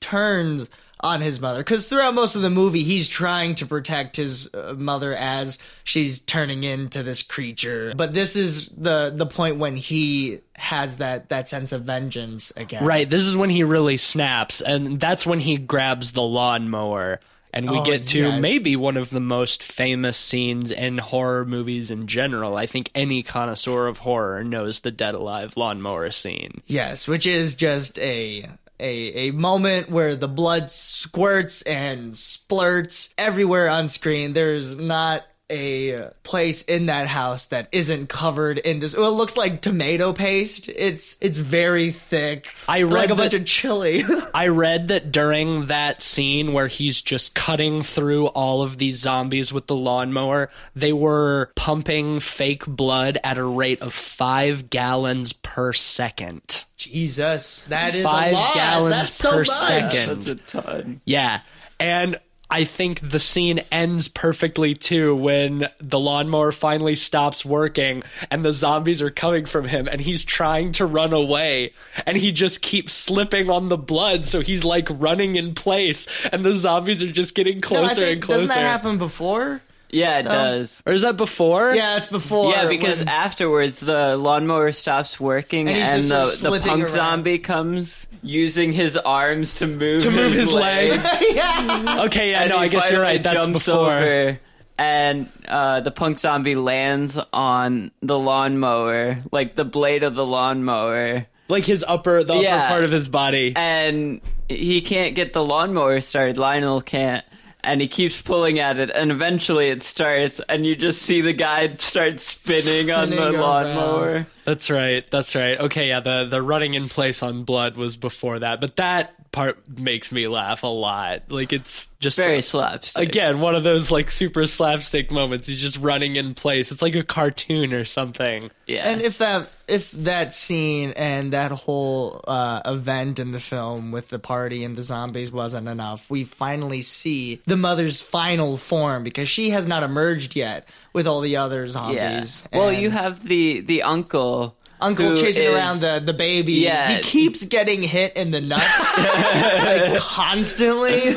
turns on his mother. Because throughout most of the movie he's trying to protect his uh, mother as she's turning into this creature. But this is the the point when he has that that sense of vengeance again. Right this is when he really snaps and that's when he grabs the lawnmower and we Oh, get to yes. maybe one of the most famous scenes in horror movies in general. I think any connoisseur of horror knows the Dead Alive lawnmower scene. yes which is just a a, a moment where the blood squirts and splurts everywhere on screen there's not a place in that house that isn't covered in this well it looks like tomato paste it's it's very thick I read like a that- bunch of chili I read that during that scene where he's just cutting through all of these zombies with the lawnmower, they were pumping fake blood at a rate of five gallons per second. Jesus, that is Five a lot. gallons That's so per much. second. That's a ton. Yeah. And I think the scene ends perfectly too when the lawnmower finally stops working and the zombies are coming from him and he's trying to run away and he just keeps slipping on the blood so he's like running in place and the zombies are just getting No, closer think- and closer. Doesn't that happen before? Yeah, it does. Or is that before? Yeah, it's before. Yeah, because when- afterwards the lawnmower stops working And and, the, sort of the punk around. zombie comes using his arms to move To move his legs. yeah. Okay, yeah, and no, I guess you're right. That's jumps before. over, and uh, the punk zombie lands on the lawnmower, like the blade of the lawnmower, Like his upper, the upper Yeah. part of his body. and he can't get the lawnmower started. Lionel can't. And he keeps pulling at it, and eventually it starts, and you just see the guy start spinning, on the Spinning around. lawnmower. That's right. That's right. Okay, yeah, the the running in place on blood was before that, but that part makes me laugh a lot. Like it's just Very slapstick. again one of those like super slapstick moments. He's just running in place. It's like a cartoon or something. yeah. And if that if that scene and that whole uh, event in the film with the party and the zombies wasn't enough, we finally see the mother's final form because she has not emerged yet with all the other yeah. zombies. Well, And you have the the uncle. Uncle chasing is- around the, the baby. Yeah. He keeps getting hit in the nuts like, constantly.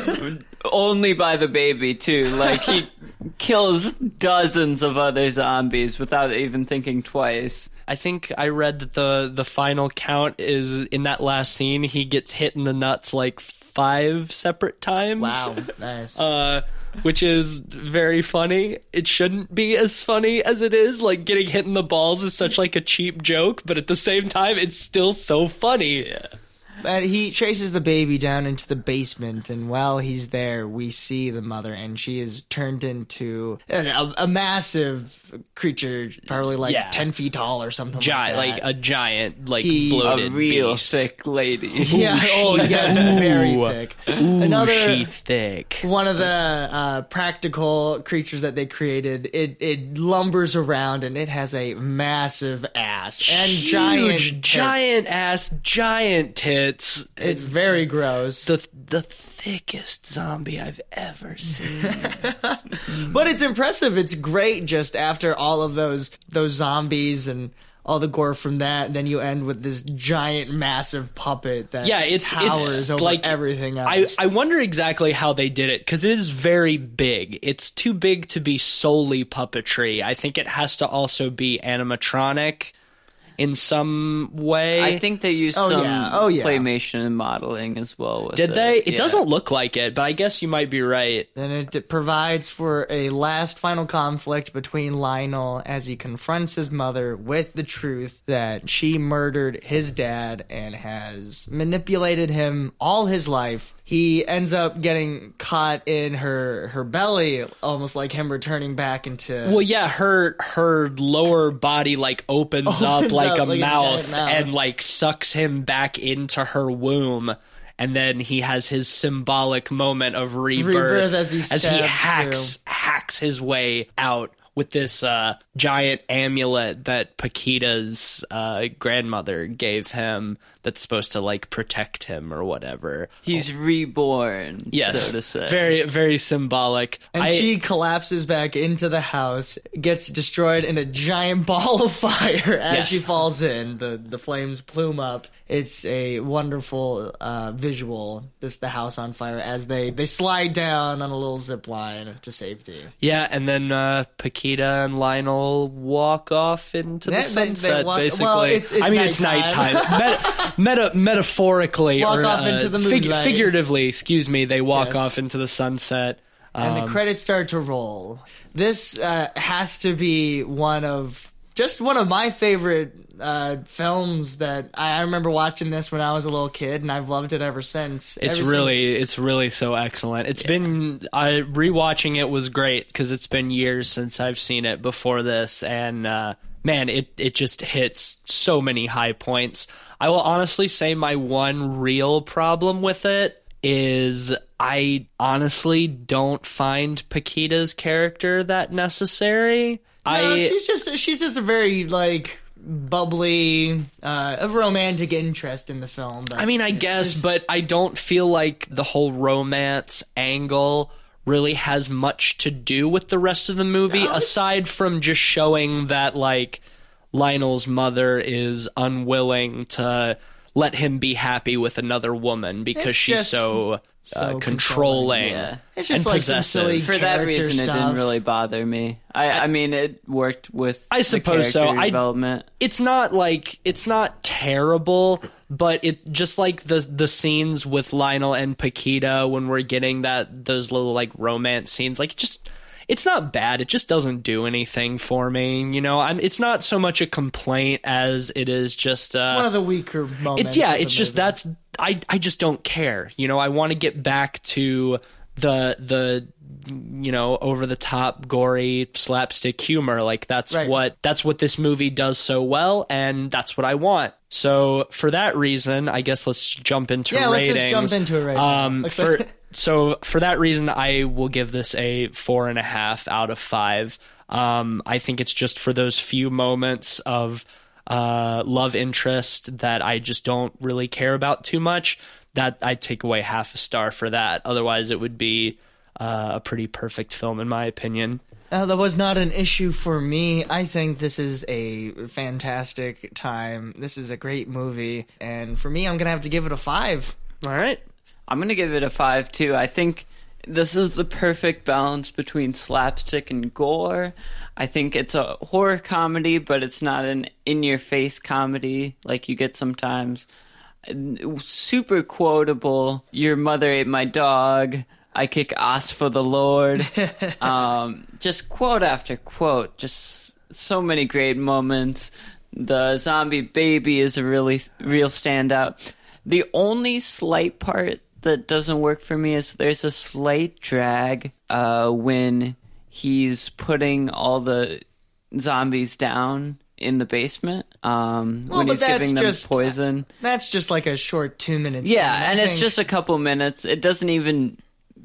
only by the baby too. Like he kills dozens of other zombies without even thinking twice. I think I read that the the final count is in that last scene. He gets hit in the nuts like five separate times. Wow. Nice. uh, which is very funny. It shouldn't be as funny as it is. Like getting hit in the balls is such like a cheap joke, but at the same time, it's still so funny. And he chases the baby down into the basement, and while he's there, we see the mother, and she is turned into a, a massive creature, probably like Yeah. ten feet tall or something Giant, like like a giant, like He- A bloated real beast. thick lady. yeah, oh yes, very thick. Ooh, Another she thick. one of the uh, practical creatures that they created. It it lumbers around, and it has a massive ass and giant, Huge, tits. giant ass, giant tits. It's it's very gross. the the thickest zombie I've ever seen. But it's impressive. It's great just after all of those those zombies and all the gore from that, then you end with this giant massive puppet that yeah, it's towers it's over like everything I else. I wonder exactly how they did it because it is very big. It's too big to be solely puppetry. I think it has to also be animatronic. In some way. I think they used Oh, some yeah. Oh, yeah. claymation and modeling as well. With Did they? It Yeah. doesn't look like it, but I guess you might be right. And it provides for a last final conflict between Lionel as he confronts his mother with the truth that she murdered his dad and has manipulated him all his life. He ends up getting caught in her her belly, almost like him returning back into. Well, yeah, her her lower body like opens, up like up a like mouth mouth. and like sucks him back into her womb. And then he has his symbolic moment of rebirth, Rebirth as he as he hacks hacks his way out with this uh, giant amulet that Paquita's uh, grandmother gave him that's supposed to like protect him or whatever. He's reborn. Yes, so to say. very very symbolic. and I- she collapses back into the house, gets destroyed in a giant ball of fire as Yes. she falls in. The the flames plume up. It's a wonderful uh, visual. Just the house on fire as they they slide down on a little zip line to safety. Yeah, and then uh, Paquita and Lionel walk off into the Yeah, they- they sunset. walk- basically, well, it's- it's I mean, it's nighttime. meta, meta, metaphorically, Walk or off uh, into the fig- figuratively, excuse me, they walk Yes. off into the sunset. and Um, the credits start to roll. This uh, has to be one of just one of my favorite uh, films that I, I remember watching this when I was a little kid, and I've loved it ever since. It's Every really, it's really so excellent. It's been, I rewatching it was great because it's been years since I've seen it before this, and uh, man, it it just hits so many high points. I will honestly say my one real problem with it is I honestly don't find Paquita's character that necessary. No, I she's just she's just a very like bubbly, uh, of romantic interest in the film. But I mean, I guess, but I don't feel like the whole romance angle really has much to do with the rest of the movie, No, aside from just showing that, like, Lionel's mother is unwilling to let him be happy with another woman because It's she's just so, uh, controlling. controlling, yeah. It's just and like possessive. For that character reason, it didn't really bother me. I, I mean, it worked with. I the suppose so. character I- development. it's not like it's not terrible, but it just like the the scenes with Lionel and Paquita when we're getting that those little like romance scenes, like just it's not bad. It just doesn't do anything for me. You know, I'm, it's not so much a complaint as it is just uh, one of the weaker moments. it, yeah, it's just movie. that's I I just don't care. You know, I want to get back to the the you know over the top gory slapstick humor like that's Right. what that's what this movie does so well and that's what I want. So for that reason, I guess let's jump into Yeah, let's just jump into it right. Um, Like- for so for that reason, I will give this a four and a half out of five. Um, I think it's just for those few moments of uh, love interest that I just don't really care about too much. That I'd take away half a star for that. Otherwise, it would be uh, a pretty perfect film, in my opinion. Uh, that was not an issue for me. I think this is a fantastic time. This is a great movie, and for me, I'm gonna have to give it a five. All right. I'm gonna give it a five too. I think this is the perfect balance between slapstick and gore. I think it's a horror comedy, but it's not an in-your-face comedy like you get sometimes. Super quotable. Your mother ate my dog. I kick ass for the Lord. um, just quote after quote. Just so many great moments. The zombie baby is a really real standout. The only slight part that doesn't work for me is there's a slight drag uh, when he's putting all the zombies down in the basement um, Well, when he's giving them just- poison. That's just like a short two minutes. Yeah, and it's just a couple minutes. It doesn't even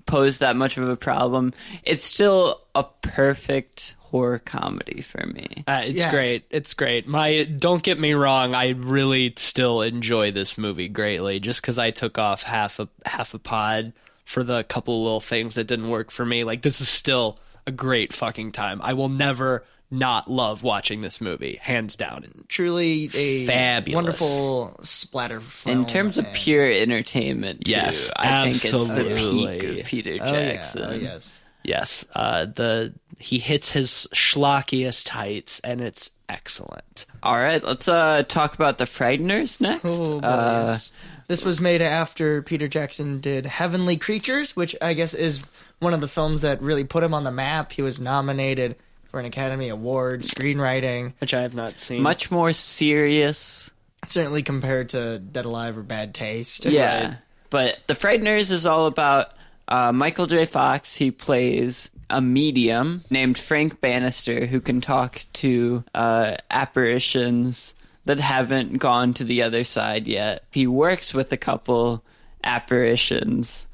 pose that much of a problem. It's still a perfect horror comedy for me. Uh, it's Yes. great. It's great. My don't get me wrong. I really still enjoy this movie greatly. Just because I took off half a half a pod for the couple little things that didn't work for me. Like this is still a great fucking time. I will never not love watching this movie, hands down. truly a Fabulous. wonderful splatter film. In terms of pure entertainment, too, Yes, I think it's the peak absolutely. of Peter oh, yeah, Jackson. oh yes. Yes, uh, the He hits his schlockiest heights, and it's excellent. All right, let's uh talk about the Frighteners next. Oh, uh, boys. this was made after Peter Jackson did Heavenly Creatures, which I guess is one of the films that really put him on the map. He was nominated for an Academy Award, screenwriting, Which I have not seen. much more serious. certainly compared to Dead Alive or Bad Taste. Yeah. But The Frighteners is all about uh, Michael J. Fox. He plays a medium named Frank Bannister who can talk to uh, apparitions that haven't gone to the other side yet. He works with a couple apparitions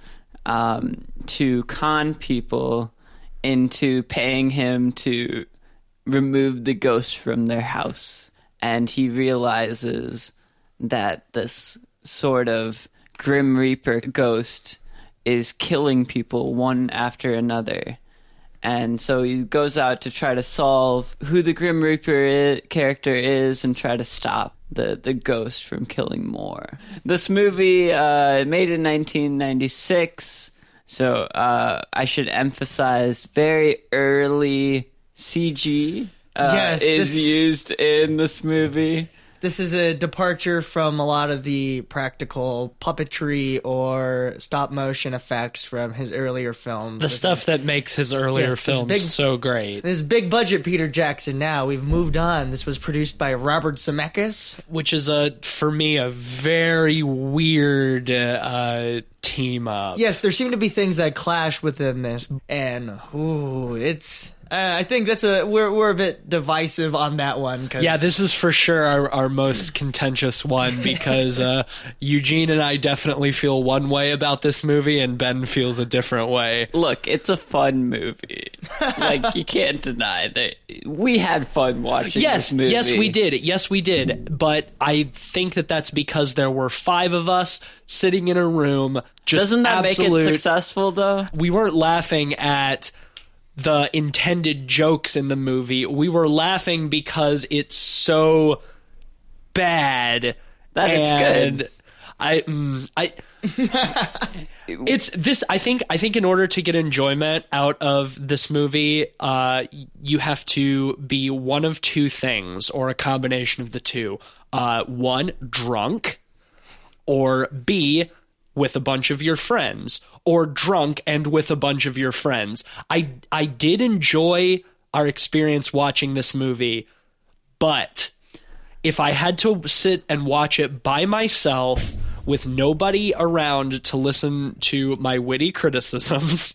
um, to con people into paying him to remove the ghost from their house. And he realizes that this sort of Grim Reaper ghost is killing people one after another. And so he goes out to try to solve who the Grim Reaper character is and try to stop the, the ghost from killing more. This movie, uh, made in 1996, so uh, I should emphasize very early CG uh, Yes, is this- used in this movie. This is a departure from a lot of the practical puppetry or stop motion effects from his earlier films. the This stuff that makes his earlier Yes, films big- so great, This big budget Peter Jackson now. We've moved on. This was produced by Robert Zemeckis. which is a for me a very weird uh, team up. Yes, there seem to be things that clash within this, and ooh, it's. Uh, I think that's a we're we're a bit divisive on that one. Cause Yeah, this is for sure our, our most contentious one because uh, Eugene and I definitely feel one way about this movie, and Ben feels a different way. Look, it's a fun movie. like you can't deny that we had fun watching Yes, this movie. yes, we did. Yes, we did. But I think that that's because there were five of us sitting in a room. Just Doesn't that absolute, make it successful though? we weren't laughing at the intended jokes in the movie. We were laughing because it's so bad That it's good. I, mm, I, it's this. I think. I think in order to get enjoyment out of this movie, uh, you have to be one of two things, or a combination of the two. Uh, one, drunk, or B, with a bunch of your friends, or drunk and with a bunch of your friends. I I did enjoy our experience watching this movie, but if I had to sit and watch it by myself with nobody around to listen to my witty criticisms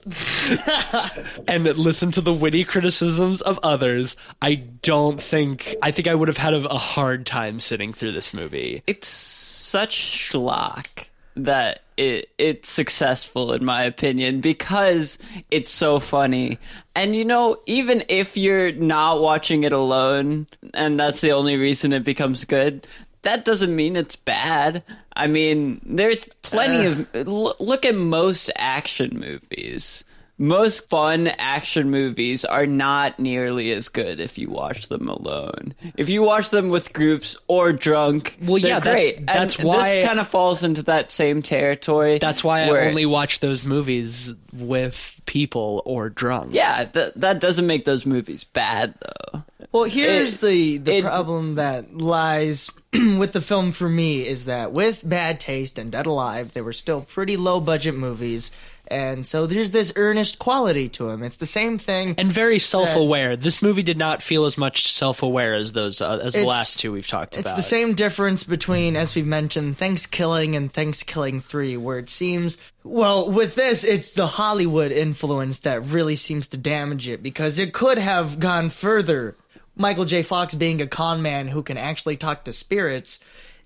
and listen to the witty criticisms of others, I don't think I think I would have had a, a hard time sitting through this movie. It's such schlock that it it's successful in my opinion because it's so funny. And you know, even if you're not watching it alone and that's the only reason it becomes good, that doesn't mean it's bad. I mean, there's plenty uh. of l- look at most action movies. Most fun action movies are not nearly as good if you watch them alone. If you watch them with groups or drunk, Well, they're yeah, that's- great. And that's why- this kind of falls into that same territory. That's why where- I only watch those movies with people or drunk. yeah. Th- that doesn't make those movies bad though. Well, here's It- the the it- problem that lies with the film for me is that with Bad Taste and Dead Alive, they were still pretty low budget movies, and so there's this earnest quality to him. It's the same thing. And very self-aware. This movie did not feel as much self-aware as those uh, as the last two we've talked It's about. It's the same difference between, as we've mentioned, Thanksgiving and Thanksgiving 3, where it seems, well, with this, it's the Hollywood influence that really seems to damage it because it could have gone further. Michael J. Fox being a con man who can actually talk to spirits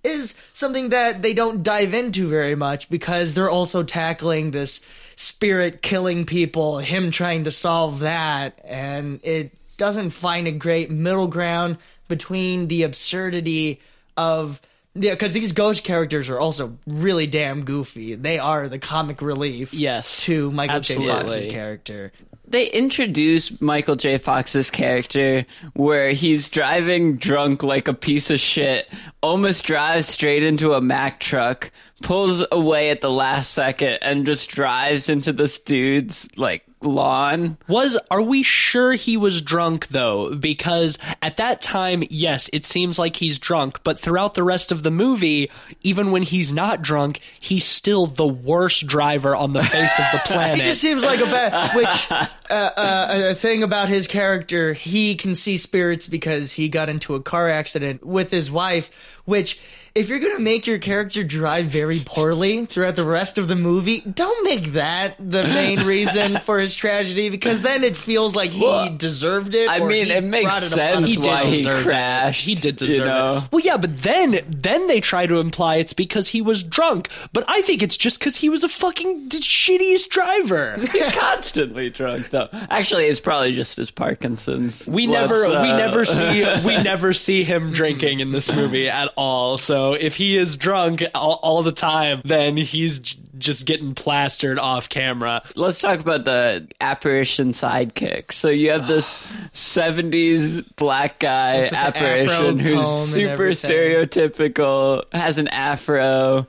is something that they don't dive into very much because they're also tackling this spirit killing people, him trying to solve that, and it doesn't find a great middle ground between the absurdity of yeah, because these ghost characters are also really damn goofy. They are the comic relief, Yes, to Michael J. Fox's character. They introduce Michael J. Fox's character where he's driving drunk like a piece of shit, almost drives straight into a Mack truck, pulls away at the last second, and just drives into this dude's like lawn. Was are we sure he was drunk though? Because at that time, yes, it seems like he's drunk, but throughout the rest of the movie, even when he's not drunk, he's still the worst driver on the face of the planet. He just seems like a bad. Which uh, uh, a thing about his character, he can see spirits because he got into a car accident with his wife. Which, if you're gonna make your character drive very poorly throughout the rest of the movie, don't make that the main reason for his tragedy because then it feels like he Well, deserved it. I or mean, it makes it upon sense He did why he deserve it. He did you deserve know? it. Well, yeah, but then then they try to imply it's because he was drunk. But I think it's just because he was a fucking shittiest driver. He's constantly drunk, though. Actually, it's probably just his Parkinson's. We Let's, never we uh, never see we never see him drinking in this movie at all. So if he is drunk all, all the time, then he's j- just getting plastered off camera. Let's talk about the apparition sidekick. So you have this '70s black guy with the afro apparition who's super stereotypical, has an afro,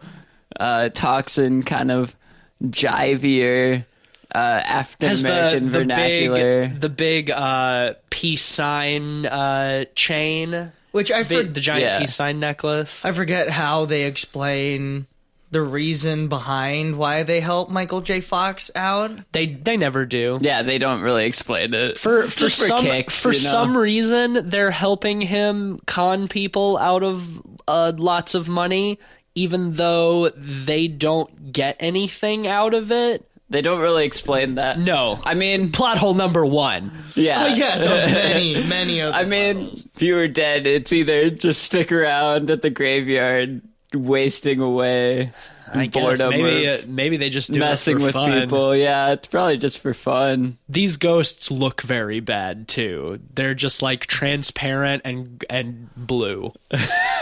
uh, talks in kind of jivier uh, African Has the American the vernacular. big the big uh, peace sign uh, chain, Which I the, for- the giant Yeah. peace sign necklace. I forget how they explain the reason behind why they help Michael J. Fox out. They they never do. yeah, they don't really explain it for for Just for some kicks, for you know? some reason they're helping him con people out of uh, lots of money even though they don't get anything out of it They don't really explain that. no I mean, plot hole number one yeah. Oh, yes, of many, many of I mean, models. if you were dead, it's either just stick around at the graveyard, wasting away, I guess boredom, maybe uh, maybe they just do messing it for with fun. people. Yeah, it's probably just for fun. These ghosts look very bad too. They're just like transparent and and blue.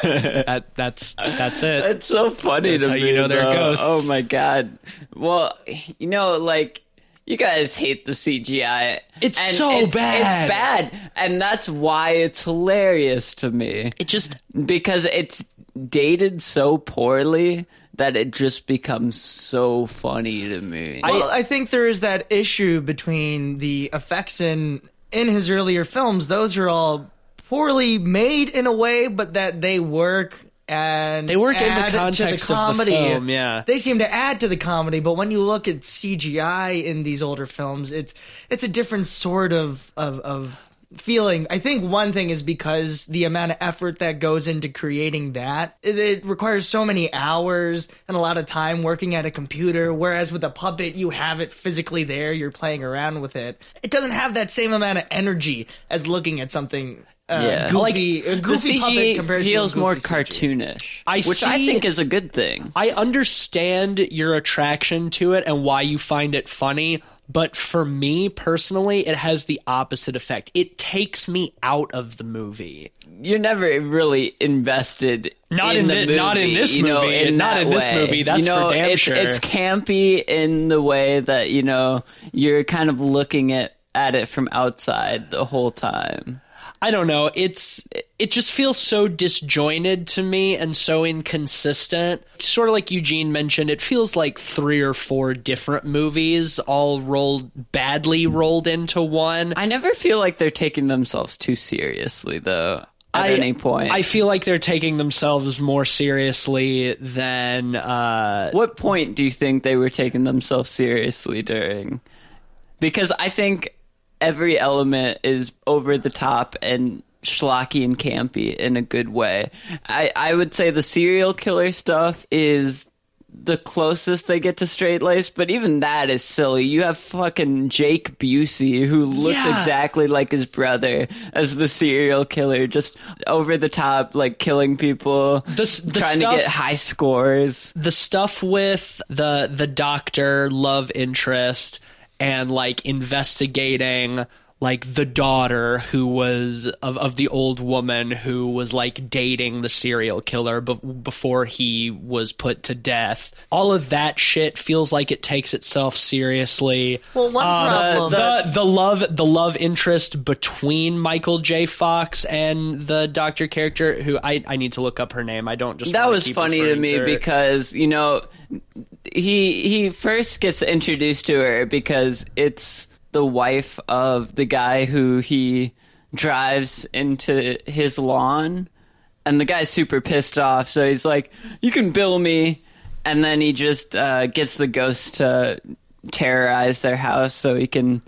that that's that's it. It's so funny That's to me. you know they're ghosts. Oh my god. Well, you know, like you guys hate the CGI. It's and so it's- bad. It's bad, and that's why it's hilarious to me. It just because it's dated so poorly that it just becomes so funny to me. Well, I think there is that issue between the effects in in his earlier films. Those are all poorly made in a way, but that they work and They work in the add to context of the comedy. film, yeah. they seem to add to the comedy. But when you look at CGI in these older films, it's it's a different sort of of. of feeling i think one thing is because the amount of effort that goes into creating that it, it requires so many hours and a lot of time working at a computer whereas with a puppet you have it physically there you're playing around with it it doesn't have that same amount of energy as looking at something uh, Yeah. goofy, a the goofy puppet CG compared to a feels more cartoonish, I which I think is a good thing. I understand your attraction to it and why you find it funny, but for me personally, it has the opposite effect. It takes me out of the movie. You're never really invested. Not in, in the thi- movie, not in this you know, movie, in not in this way. movie, that's you know, for damn it's, sure. It's campy in the way that you know you're kind of looking at at it from outside the whole time. I don't know. It's it just feels so disjointed to me and so inconsistent. Sort of like Eugene mentioned, it feels like three or four different movies all rolled badly rolled into one. I never feel like they're taking themselves too seriously, though. At I- any point, I feel like they're taking themselves more seriously than uh What point do you think they were taking themselves seriously during? Because I think every element is over the top and schlocky and campy in a good way. I, I would say the serial killer stuff is the closest they get to straight lace, but even that is silly. You have fucking Jake Busey who looks Yeah. exactly like his brother as the serial killer, just over the top, like killing people, The the trying stuff- to get high scores. the stuff with the the doctor love interest and like investigating like the daughter who was of of the old woman who was like dating the serial killer be- before he was put to death all of that shit feels like it takes itself seriously Well, one uh, problem- the, the the love the love interest between Michael J. Fox and the doctor character who I I need to look up her name I don't just that was keep funny to me her. because you know he he first gets introduced to her because it's the wife of the guy who he drives into his lawn, and the guy's super pissed off. So he's like, "You can bill me," and then he just uh, gets the ghost to terrorize their house so he can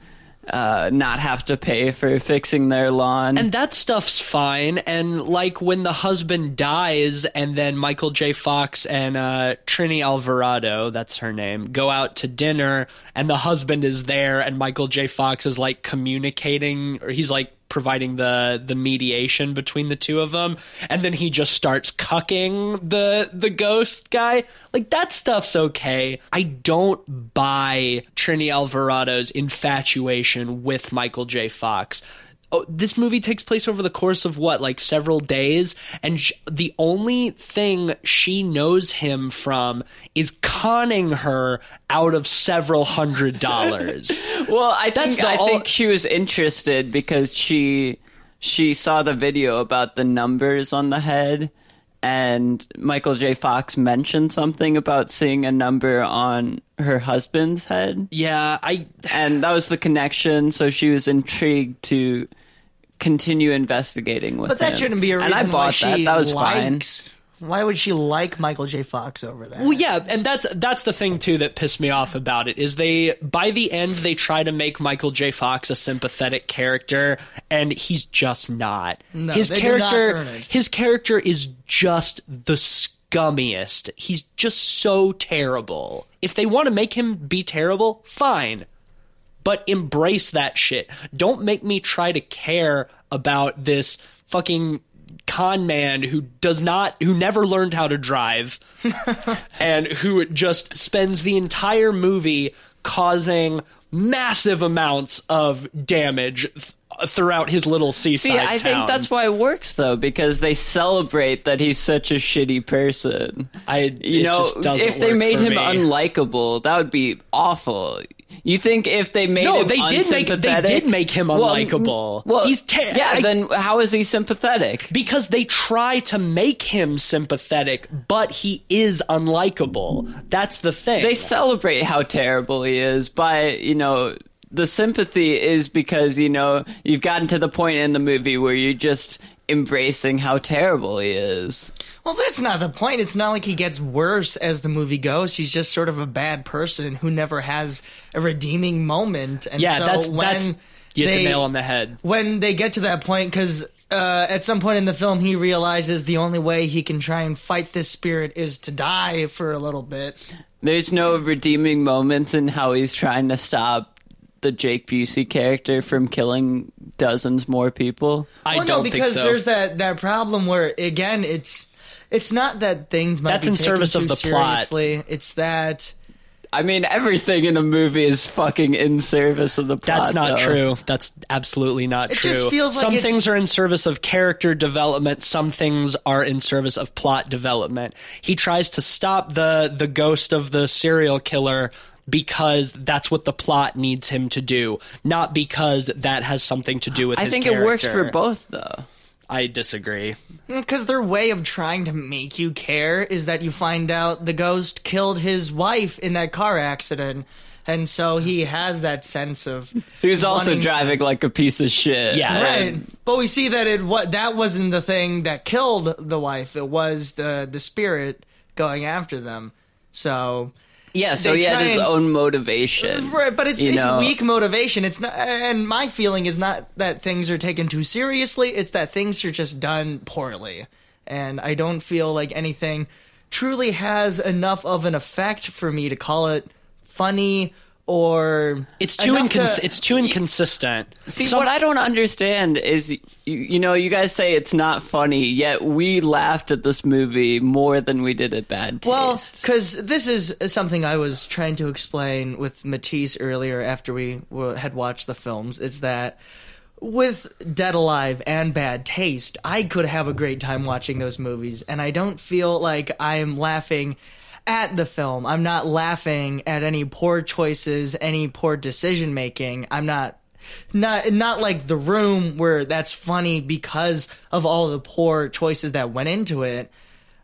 uh, not have to pay for fixing their lawn. And that stuff's fine. And like when the husband dies, and then Michael J. Fox and uh, Trini Alvarado, that's her name, go out to dinner, and the husband is there, and Michael J. Fox is like communicating, or he's like providing the the mediation between the two of them. And then he just starts cucking the the ghost guy. Like that stuff's okay. I don't buy trini alvarado's infatuation with michael j. Fox Oh, this movie takes place over the course of what, like several days, and sh- the only thing she knows him from is conning her out of several hundred dollars. Well, I That's think I ol- think she was interested because she she saw the video about the numbers on the head, and Michael J. Fox mentioned something about seeing a number on her husband's head, yeah, I and that was the connection. So she was intrigued to continue investigating with But that him. shouldn't be a reason and I bought why she that. That was fine. Why would she like Michael J. Fox over that? Well, yeah, and that's that's the thing too that pissed me off about it is they by the end they try to make Michael J. Fox a sympathetic character, and he's just not. No, his do not character, his character is just the scummiest. He's just so terrible. If they want to make him be terrible, fine. But embrace that shit. Don't make me try to care about this fucking con man who does not who never learned how to drive and who just spends the entire movie causing massive amounts of damage th- throughout his little seaside See, I town. think that's why it works though, because they celebrate that he's such a shitty person. I You it know, just doesn't if they made him me. unlikable, that would be awful. You think if they made No, him they did make- they did make him Well, unlikable. Well, He's ter- yeah. I- then how is he sympathetic? because they try to make him sympathetic, but he is unlikable. That's the thing. They celebrate how terrible he is by you know the sympathy is because you know you've gotten to the point in the movie where you're just embracing how terrible he is. Well, that's not the point. It's not like he gets worse as the movie goes. He's just sort of a bad person who never has a redeeming moment. And yeah, so that's when that's you hit they- the nail on the head. When they get to that point, because uh, at some point in the film, he realizes the only way he can try and fight this spirit is to die for a little bit. There's no redeeming moments in how he's trying to stop the Jake Busey character from killing dozens more people. I well, don't no, think because so. there's that that problem where again, it's it's not that things might That's be in taken service of too the plot. It's that I mean, everything in a movie is fucking in service of the plot. That's not though. true. That's absolutely not true. It true. just feels like some it's- things are in service of character development, some things are in service of plot development. He tries to stop the the ghost of the serial killer because that's what the plot needs him to do, not because that has something to do with I his think it works for both, though. I disagree. Because their way of trying to make you care is that you find out the ghost killed his wife in that car accident. And so he has that sense of He was also wanting to- driving like a piece of shit. Yeah. right. But we see that it what that wasn't the thing that killed the wife. It was the the spirit going after them. So Yeah, so he had his and- own motivation. Uh, right, but it's it's know. weak motivation. It's not, and my feeling is not that things are taken too seriously. It's that things are just done poorly, and I don't feel like anything truly has enough of an effect for me to call it funny or It's too enough to- it's too inconsistent. See, Some- what I don't understand is, you, you know, you guys say it's not funny, yet we laughed at this movie more than we did at Bad Taste. Well, because this is something I was trying to explain with Matisse earlier after we were, had watched the films. It's that with Dead Alive and Bad Taste, I could have a great time watching those movies, and I don't feel like I'm laughing at the film. I'm not laughing at any poor choices, any poor decision making. I'm not not not like the room where that's funny because of all the poor choices that went into it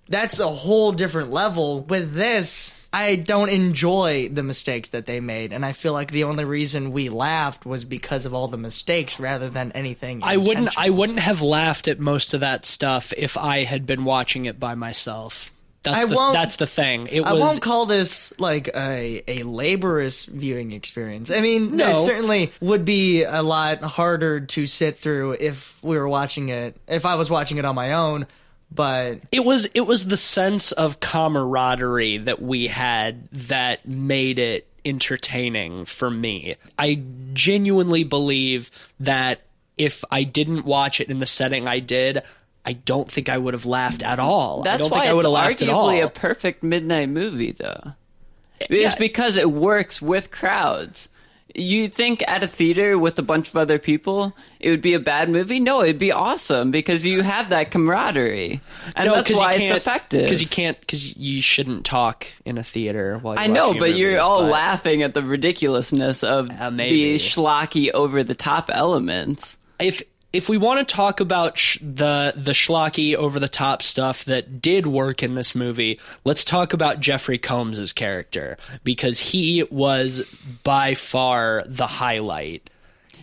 that's a whole different level. With this, I don't enjoy the mistakes that they made, and I feel like the only reason we laughed was because of all the mistakes rather than anything. I wouldn't I wouldn't have laughed at most of that stuff if I had been watching it by myself. That's I the, won't- that's the thing. It I was won't call this like a a laborious viewing experience. I mean, No. it certainly would be a lot harder to sit through if we were watching it. If I was watching it on my own, but it was it was the sense of camaraderie that we had that made it entertaining for me. I genuinely believe that if I didn't watch it in the setting I did, I don't think I would have laughed at all. I That's don't why think I would it's have laughed at all. arguably a perfect midnight movie, though. It's Yeah. because it works with crowds. You think at a theater with a bunch of other people, it would be a bad movie? No, it'd be awesome because you have that camaraderie, and that's why it's effective. Because you can't, because you shouldn't talk in a theater while you're I know, but movie, you're all but- laughing at the ridiculousness of Uh, the schlocky over the top elements. if if we want to talk about sh- the the schlocky over the top stuff that did work in this movie, let's talk about Jeffrey Combs' character because he was by far the highlight.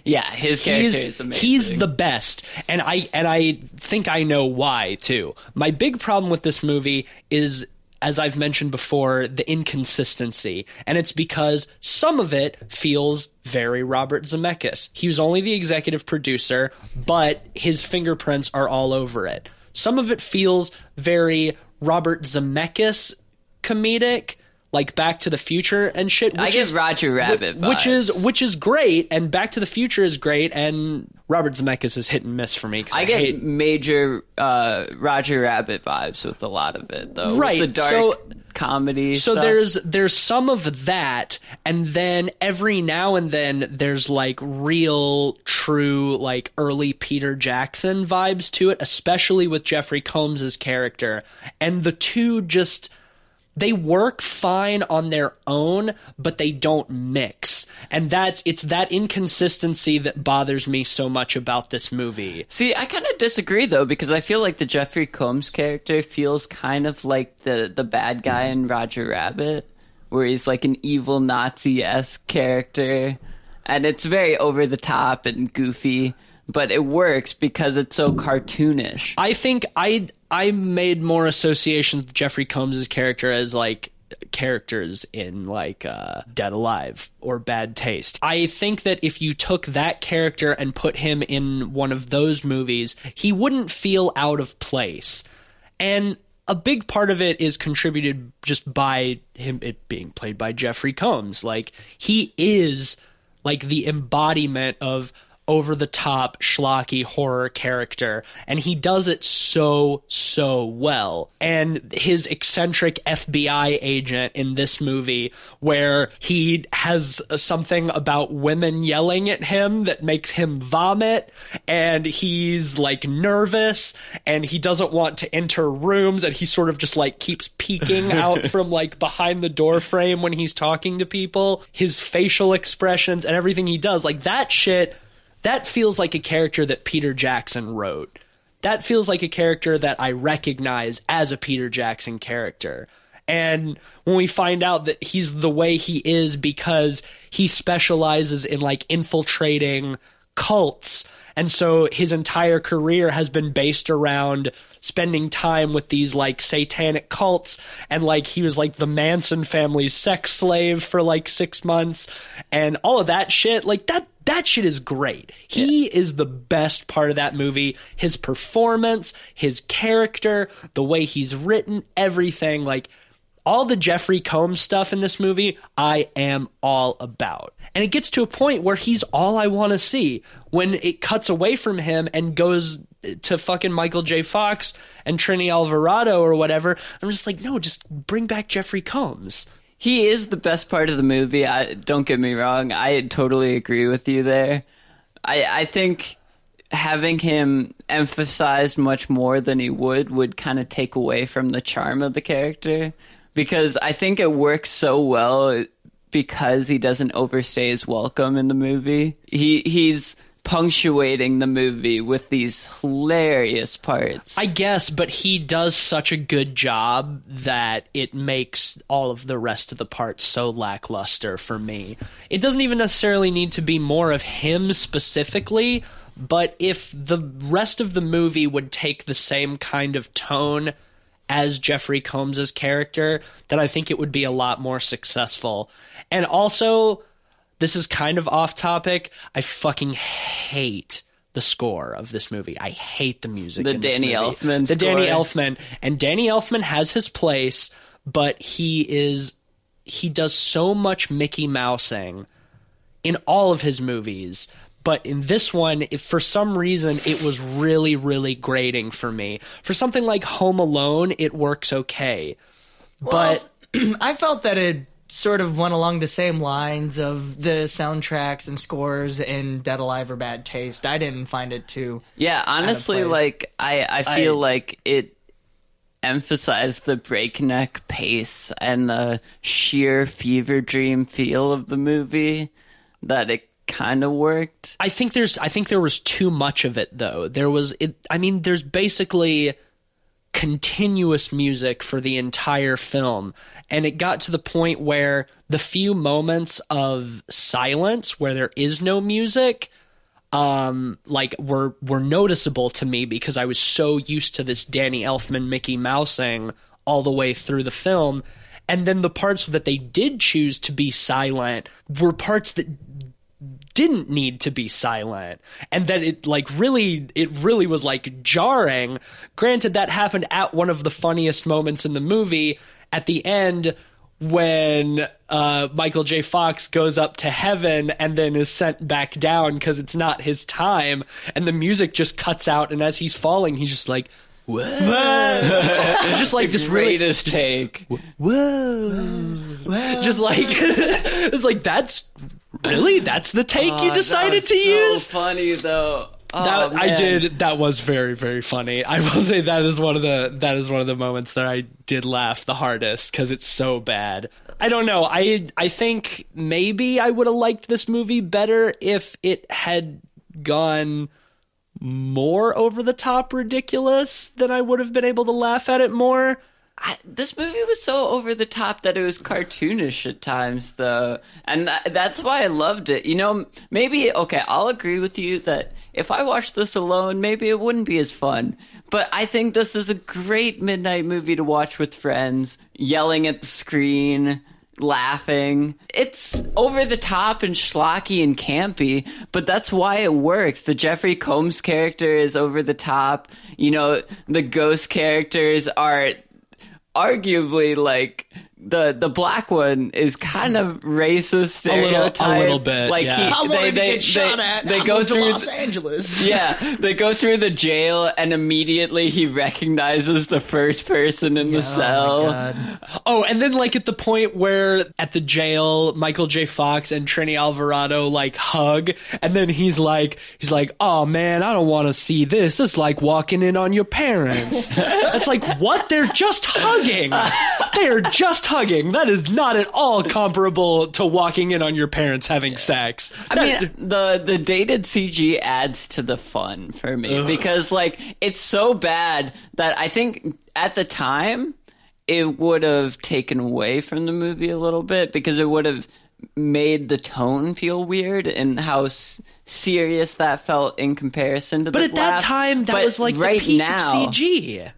Yeah, his character He's, is amazing. he's the best, and I and I think I know why too. My big problem with this movie is, as I've mentioned before, the inconsistency, and it's because some of it feels very Robert Zemeckis. He was only the executive producer, but his fingerprints are all over it. Some of it feels very Robert Zemeckis comedic. Like Back to the Future and shit. I which give is- Roger Rabbit which vibes. is which is great, and Back to the Future is great, and Robert Zemeckis is hit and miss for me. I, I get hate, major uh, Roger Rabbit vibes with a lot of it, though. With Right, the dark so- comedy. so stuff. there's there's some of that, and then every now and then there's like real, true, like early Peter Jackson vibes to it, especially with Jeffrey Combs' character, and the two just they work fine on their own, but they don't mix. And that's it's that inconsistency that bothers me so much about this movie. See, I kind of disagree though because I feel like the Jeffrey Combs character feels kind of like the the bad guy in Roger Rabbit, where he's like an evil Nazi esque character, and it's very over the top and goofy, but it works because it's so cartoonish. I think I I made more associations with Jeffrey Combs' character as like characters in like uh, Dead Alive or Bad Taste. I think that if you took that character and put him in one of those movies, he wouldn't feel out of place. And a big part of it is contributed just by him it being played by Jeffrey Combs. Like he is like the embodiment of over the top schlocky horror character and he does it so so well. And his eccentric FBI agent in this movie where he has something about women yelling at him that makes him vomit and he's like nervous and he doesn't want to enter rooms and he sort of just like keeps peeking out from like behind the door frame when he's talking to people. His facial expressions and everything he does like that shit that feels like a character that Peter Jackson wrote. That feels like a character that I recognize as a Peter Jackson character. And when we find out that he's the way he is because he specializes in like infiltrating cults. And so his entire career has been based around spending time with these like satanic cults. And like he was like the Manson family's sex slave for like six months and all of that shit. Like that that shit is great. He is the best part of that movie. His performance, his character, the way he's written, everything. Like all the Jeffrey Combs stuff in this movie, I am all about. And it gets to a point where he's all I want to see. When it cuts away from him and goes to fucking Michael J. Fox and Trini Alvarado or whatever, I'm just like, no, just bring back Jeffrey Combs. He is the best part of the movie. I don't get me wrong. I totally agree with you there. I I think having him emphasized much more than he would would kind of take away from the charm of the character because I think it works so well because he doesn't overstay his welcome in the movie. He he's punctuating the movie with these hilarious parts. I guess, but he does such a good job that it makes all of the rest of the parts so lackluster for me. It doesn't even necessarily need to be more of him specifically, but if the rest of the movie would take the same kind of tone as Jeffrey Combs's character, then I think it would be a lot more successful. And also, this is kind of off topic. I fucking hate the score of this movie. I hate the music. The in this Danny movie. Elfman The Danny. Elfman. And Danny Elfman has his place, but he is he does so much Mickey Mousing in all of his movies. But in this one, if for some reason, it was really, really grating for me. For something like Home Alone, it works okay. But I felt that it sort of went along the same lines of the soundtracks and scores in Dead Alive or Bad Taste. I didn't find it too. Yeah, honestly, place. like I, I feel I- like it emphasized the breakneck pace and the sheer fever dream feel of the movie that it kind of worked. I think there's I think there was too much of it though. There was it I mean there's basically continuous music for the entire film. And it got to the point where the few moments of silence where there is no music um like were were noticeable to me because I was so used to this Danny Elfman Mickey Mousing all the way through the film. And then the parts that they did choose to be silent were parts that didn't need to be silent and that it like really it really was like jarring granted that happened at one of the funniest moments in the movie at the end when uh, Michael J. Fox goes up to heaven and then is sent back down because it's not his time, and the music just cuts out, and as he's falling, he's just like, "What?" just like this really, Greatest whoa, just like it's like that's really that's the take you oh, decided to use. funny though. Oh, That I did. That was very very funny. I will say that is one of the that is one of the moments that I did laugh the hardest because it's so bad. I don't know. I I think maybe I would have liked this movie better if it had gone more over the top ridiculous. Then I would have been able to laugh at it more. I, this movie was so over the top that it was cartoonish at times, though, and that, that's why I loved it. You know, maybe okay, I'll agree with you that if I watched this alone, maybe it wouldn't be as fun. But I think this is a great midnight movie to watch with friends, yelling at the screen, laughing. It's over the top and schlocky and campy, but that's why it works. The Jeffrey Combs character is over the top. You know, the ghost characters are arguably like the the black one is kind of racist little- a little bit, like yeah. he, If I they, to they, get shot they, at, they go moved to through Los Angeles. yeah, they go through the jail and immediately he recognizes the first person in the oh cell. Oh, and then like at the point where at the jail, Michael J. Fox and Trini Alvarado like hug, and then he's like, he's like, "Oh man, I don't want to see this. It's like walking in on your parents." It's like, what? They're just hugging. They are just hugging. That is not at all comparable to walking in on your parents having sex. I mean, the the dated CG adds to the fun for me because like it's so bad that I think at the time it would have taken away from the movie a little bit because it would have made the tone feel weird and how s- serious that felt in comparison to the but at that time, that But was like right the peak now, of CG.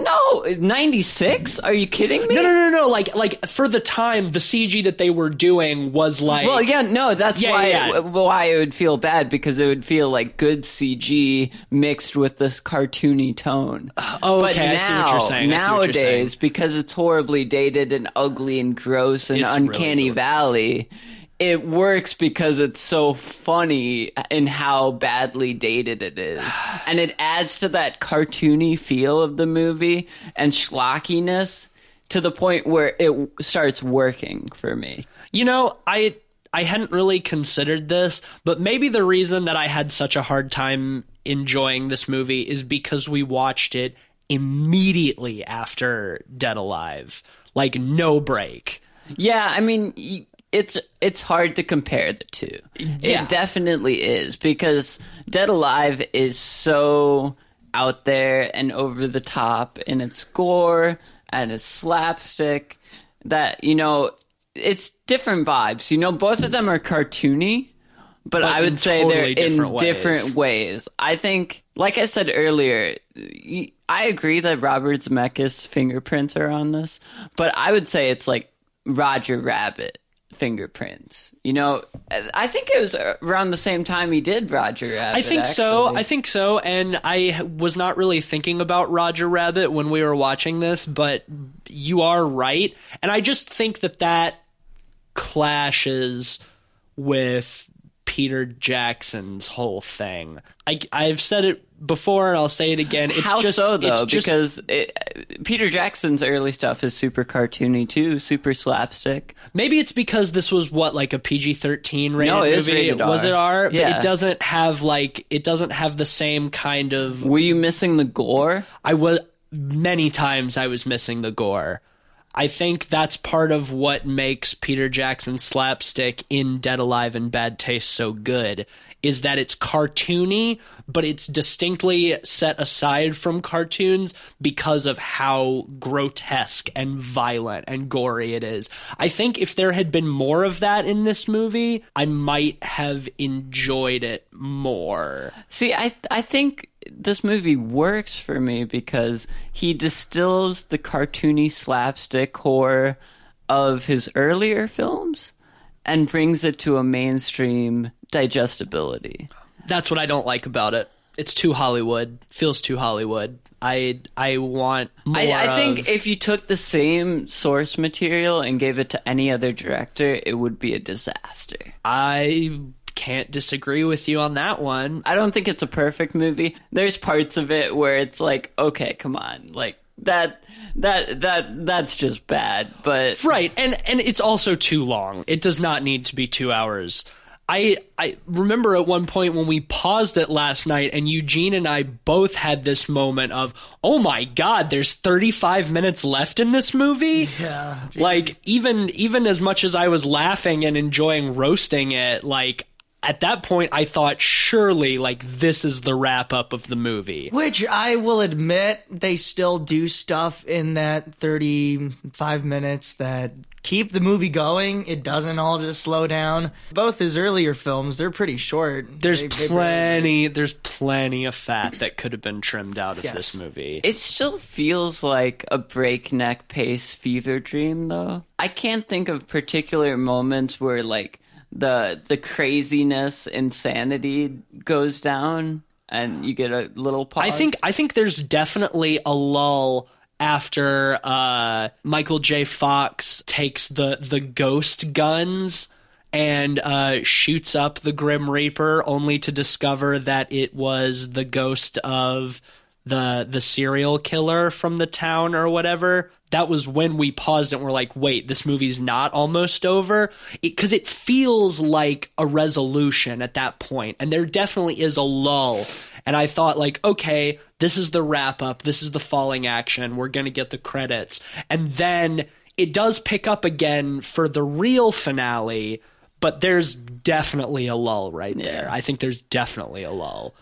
No, 96? Are you kidding me? No, no, no, no. Like, like for the time, the CG that they were doing was like. Well, yeah, no, that's Yeah, why yeah, yeah. why it would feel bad because it would feel like good CG mixed with this cartoony tone. oh, but okay, I see what you're saying. I see what you're nowadays, saying. because it's horribly dated and ugly and gross and It's really uncanny gross. valley, it works because it's so funny in how badly dated it is, and it adds to that cartoony feel of the movie and schlockiness to the point where it starts working for me. You know, I I hadn't really considered this, but maybe the reason that I had such a hard time enjoying this movie is because we watched it immediately after Dead Alive. Like no break. Yeah, I mean, it's it's hard to compare the two. Yeah. It definitely is because Dead Alive is so out there and over the top in its gore and its slapstick that you know it's different vibes. You know, both of them are cartoony, but, I would say totally they're in different ways. different ways. I think, like I said earlier, I agree that Robert Zemeckis' fingerprints are on this, but I would say it's like Roger Rabbit fingerprints. You know, I think it was around the same time he did Roger Rabbit. I think so. I think so. And I was not really thinking about Roger Rabbit when we were watching this, but you are right. And I just think that that clashes with Peter Jackson's whole thing. I, I've said it before, and I'll say it again. It's How just so though? It's just, because it, uh, Peter Jackson's early stuff is super cartoony too, super slapstick. maybe it's because this was what like a PG thirteen rated No, it movie. rated Was it R? But it doesn't have like it doesn't have the same kind of Were you missing the gore? I was many times I was missing the gore. I think that's part of what makes Peter Jackson's slapstick in Dead Alive and Bad Taste so good is that it's cartoony, but it's distinctly set aside from cartoons because of how grotesque and violent and gory it is. I think if there had been more of that in this movie, I might have enjoyed it more. See, I I think this movie works for me because he distills the cartoony slapstick horror of his earlier films and brings it to a mainstream digestibility. That's what I don't like about it. It's too Hollywood. Feels too Hollywood. I I want more. I, I think of- if you took the same source material and gave it to any other director, it would be a disaster. I can't disagree with you on that one. I don't think it's a perfect movie. There's parts of it where it's like, okay, come on, like that that that that's just bad. But Right, and and it's also too long. It does not need to be two hours. I I remember at one point when we paused it last night, and Eugene and I both had this moment of, oh my god, there's 35 minutes left in this movie. Yeah. like even even as much as I was laughing and enjoying roasting it, like at that point I thought surely like this is the wrap up of the movie. Which I will admit, they still do stuff in that 35 minutes that keep the movie going. It doesn't all just slow down. Both his earlier films, they're pretty short. There's They- they plenty there's plenty of fat that could have been trimmed out of Yes. this movie. It still feels like a breakneck pace fever dream, though. I can't think of particular moments where like the the craziness, insanity goes down, and you get a little pause. I think I think there's definitely a lull after uh, Michael J. Fox takes the the ghost guns and uh, shoots up the Grim Reaper, only to discover that it was the ghost of the the serial killer from the town or whatever. That was when we paused and we're like, wait, this movie's not almost over? Because it, feels like a resolution at that point, and there definitely is a lull. And I thought, like, okay, this is the wrap up, this is the falling action, we're gonna get the credits. And then it does pick up again for the real finale, but there's definitely a lull right there. I think there's definitely a lull.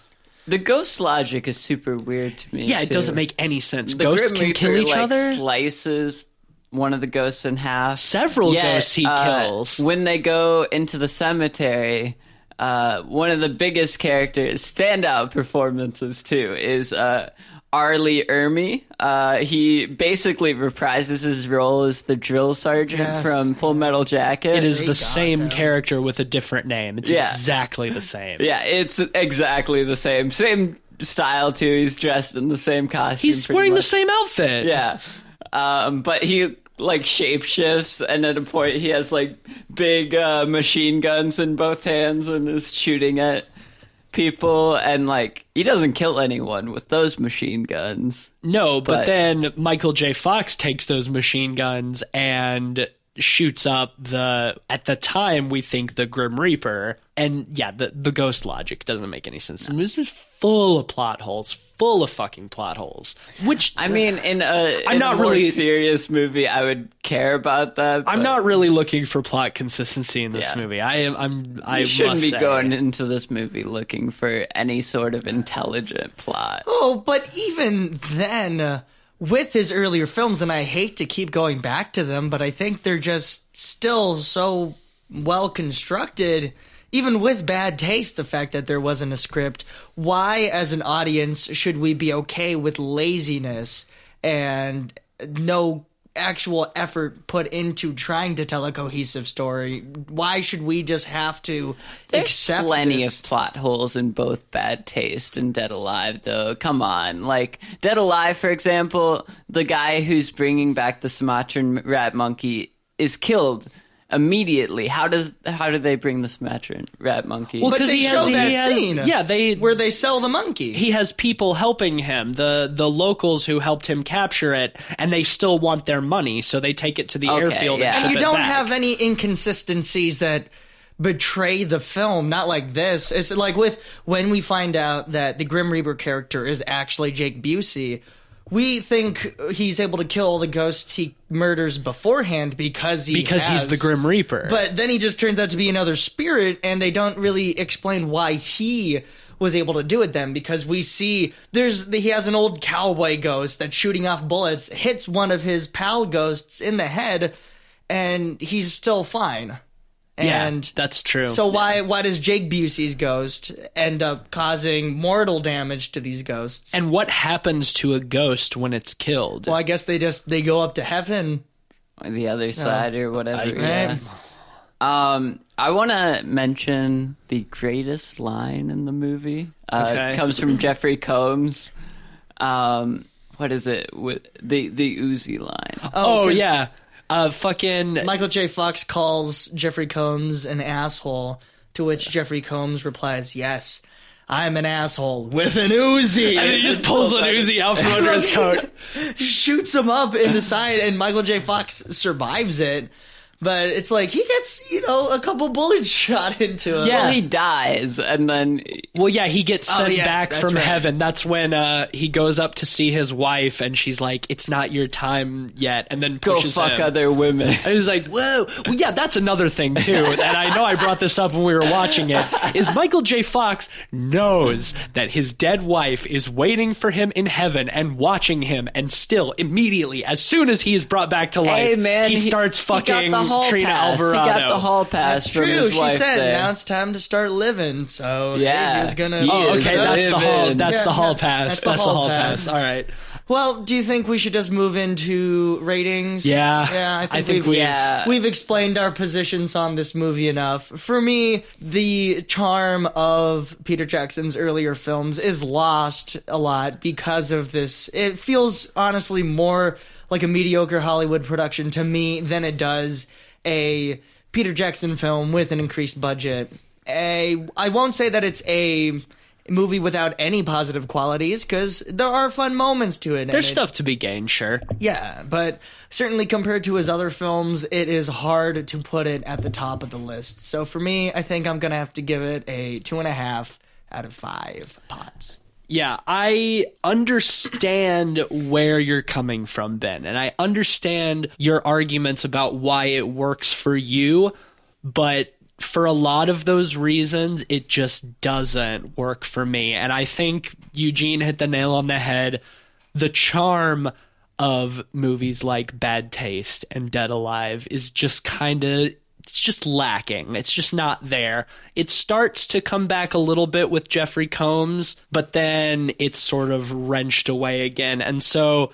The ghost logic is super weird to me. Yeah, it too. doesn't make any sense. The Ghosts Grim can kill each like, other. Slices one of the ghosts in half. Several Yet, ghosts he uh, kills. When they go into the cemetery, uh, one of the biggest characters, standout performances too, is uh, R. Lee Ermey. Uh, he basically reprises his role as the drill sergeant Yes. from Full Metal Jacket. It is They the got same them. character with a different name. It's Yeah. exactly the same. Yeah, it's exactly the same. Same style too. He's dressed in the same costume. He's pretty wearing the same outfit. Yeah. Um, but he like shapeshifts and at a point he has like big uh, machine guns in both hands and is shooting at people and like he doesn't kill anyone with those machine guns. No, but, But- then Michael J. Fox takes those machine guns and shoots up the at the time we think the Grim Reaper, and yeah, the the ghost logic doesn't make any sense. This is full of plot holes, full of fucking plot holes. Which I mean, in a, I'm in not a more really- serious movie, I would care about that. I'm not really looking for plot consistency in this Yeah. movie. I am. I'm. I You shouldn't must be say. going into this movie looking for any sort of intelligent plot. Oh, but even then, uh, with his earlier films, and I hate to keep going back to them, but I think they're just still so well constructed. Even with bad taste, the fact that there wasn't a script, why, as an audience, should we be okay with laziness and no actual effort put into trying to tell a cohesive story? Why should we just have to There's accept plenty this? of plot holes in both Bad Taste and Dead Alive, though. Come on. Like, Dead Alive, for example, the guy who's bringing back the Sumatran rat monkey is killed immediately. How does how do they bring the Sumatran rat monkey? Well, because he show has, he that has scene yeah they where they sell the monkey. he has people helping him the the locals who helped him capture it and they still want their money so they take it to the Okay, airfield yeah. and and you don't back. have any inconsistencies that betray the film not like this it's like with when we find out that the grim reaper character is actually jake busey we think he's able to kill the ghost he murders beforehand because he because he's the grim reaper. But then he just turns out to be another spirit and they don't really explain why he was able to do it then because we see there's he has an old cowboy ghost that's shooting off bullets hits one of his pal ghosts in the head and he's still fine yeah and that's true so why why does Jake Busey's ghost end up causing mortal damage to these ghosts? and what happens to a ghost when it's killed well, I guess they just they go up to heaven. Or the other side or whatever. I- yeah. Right. Um, I want to mention the greatest line in the movie. Uh, Okay. comes from Jeffrey Combs. Um, what is it? With the the Uzi line. Oh yeah uh fucking Michael J. Fox calls Jeffrey Combs an asshole, to which Jeffrey Combs replies, "Yes, I'm an asshole with an Uzi." and he just pulls an Uzi out from under his coat shoots him up in the side, and Michael J. Fox survives it. But it's like he gets, you know, a couple bullets shot into him. Yeah. Well, he dies, and then Well, yeah, he gets sent yes, back from right. heaven. That's when uh, he goes up to see his wife, and she's like, "It's not your time yet," and then go fuck him. other women. And he's like, "Whoa, well, yeah, that's another thing too." And I know I brought this up when we were watching it. Is Michael J. Fox knows that his dead wife is waiting for him in heaven and watching him, and still immediately, as soon as he is brought back to life, Hey man, he starts he got fucking the hall Trini pass. Alvarado. He got the hall pass That's from true. his She wife said there. now it's time to start living. So Yeah. he was gonna. He Oh, okay, that's the hall. That's Yeah, the hall yeah, pass. that's That's the the hall hall pass. pass. All right. Well, do you think we should just move into ratings? Yeah. yeah. I think, I think we've, we've- Yeah. we've explained our positions on this movie enough. For me, the charm of Peter Jackson's earlier films is lost a lot because of this. It feels honestly more like a mediocre Hollywood production to me than it does a Peter Jackson film with an increased budget. A, I won't say that it's a movie without any positive qualities because there are fun moments to it. There's it- stuff to be gained, sure. yeah, but certainly compared to his other films, it is hard to put it at the top of the list. So for me, I think I'm gonna have to give it a two and a half out of five pots. Yeah, I understand where you're coming from, Ben, and I understand your arguments about why it works for you, but for a lot of those reasons, it just doesn't work for me. And I think Eugene hit the nail on the head. The charm of movies like Bad Taste and Dead Alive is just kind of it's just lacking. It's just not there. It starts to come back a little bit with Jeffrey Combs, but then it's sort of wrenched away again. And so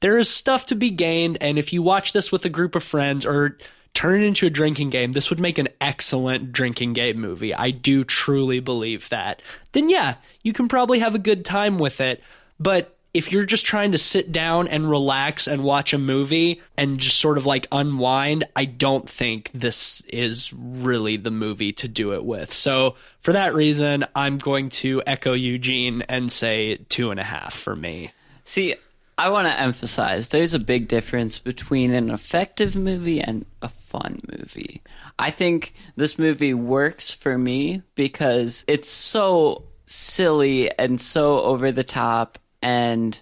there is stuff to be gained and if you watch this with a group of friends or turn it into a drinking game, this would make an excellent drinking game movie. I do truly believe that. Then yeah, you can probably have a good time with it. But if you're just trying to sit down and relax and watch a movie and just sort of like unwind, I don't think this is really the movie to do it with. So for that reason, I'm going to echo Eugene and say two and a half for me. See, I want to emphasize there's a big difference between an effective movie and a fun movie. I think this movie works for me because it's so silly and so over the top and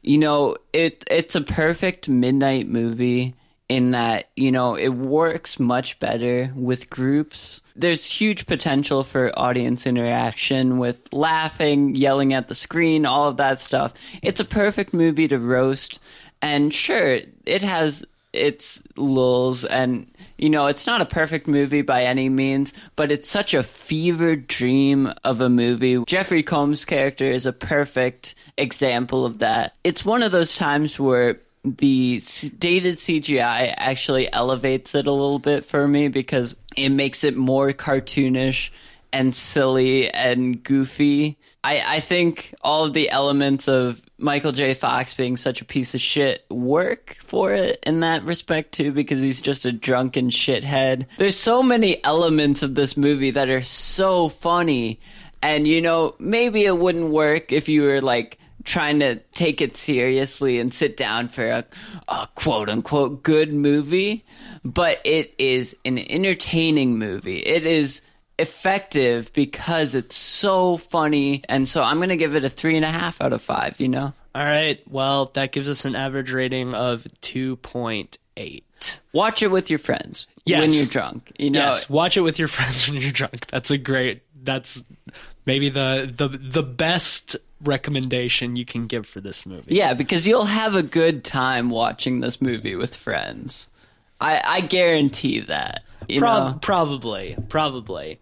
you know, it it's a perfect midnight movie in that, you know, it works much better with groups. There's huge potential for audience interaction with laughing, yelling at the screen, all of that stuff. It's a perfect movie to roast. And sure, it has its lulls and you know it's not a perfect movie by any means but it's such a fevered dream of a movie. Jeffrey combs character is a perfect example of that. It's one of those times where the dated cgi actually elevates it a little bit for me because it makes it more cartoonish and silly and goofy. I, I think all of the elements of Michael J. Fox being such a piece of shit work for it in that respect too, because he's just a drunken shithead. There's so many elements of this movie that are so funny, and you know, maybe it wouldn't work if you were like trying to take it seriously and sit down for a, a quote unquote good movie, but it is an entertaining movie. It is effective because it's so funny. And so I'm going to give it a three and a half out of five, you know? All right. Well, that gives us an average rating of 2.8. Watch it with your friends Yes. when you're drunk. You know, Yes, watch it with your friends when you're drunk. That's a great. That's maybe the the the best recommendation you can give for this movie. yeah, because you'll have a good time watching this movie with friends. I, I guarantee that. You Prob- know? probably, probably.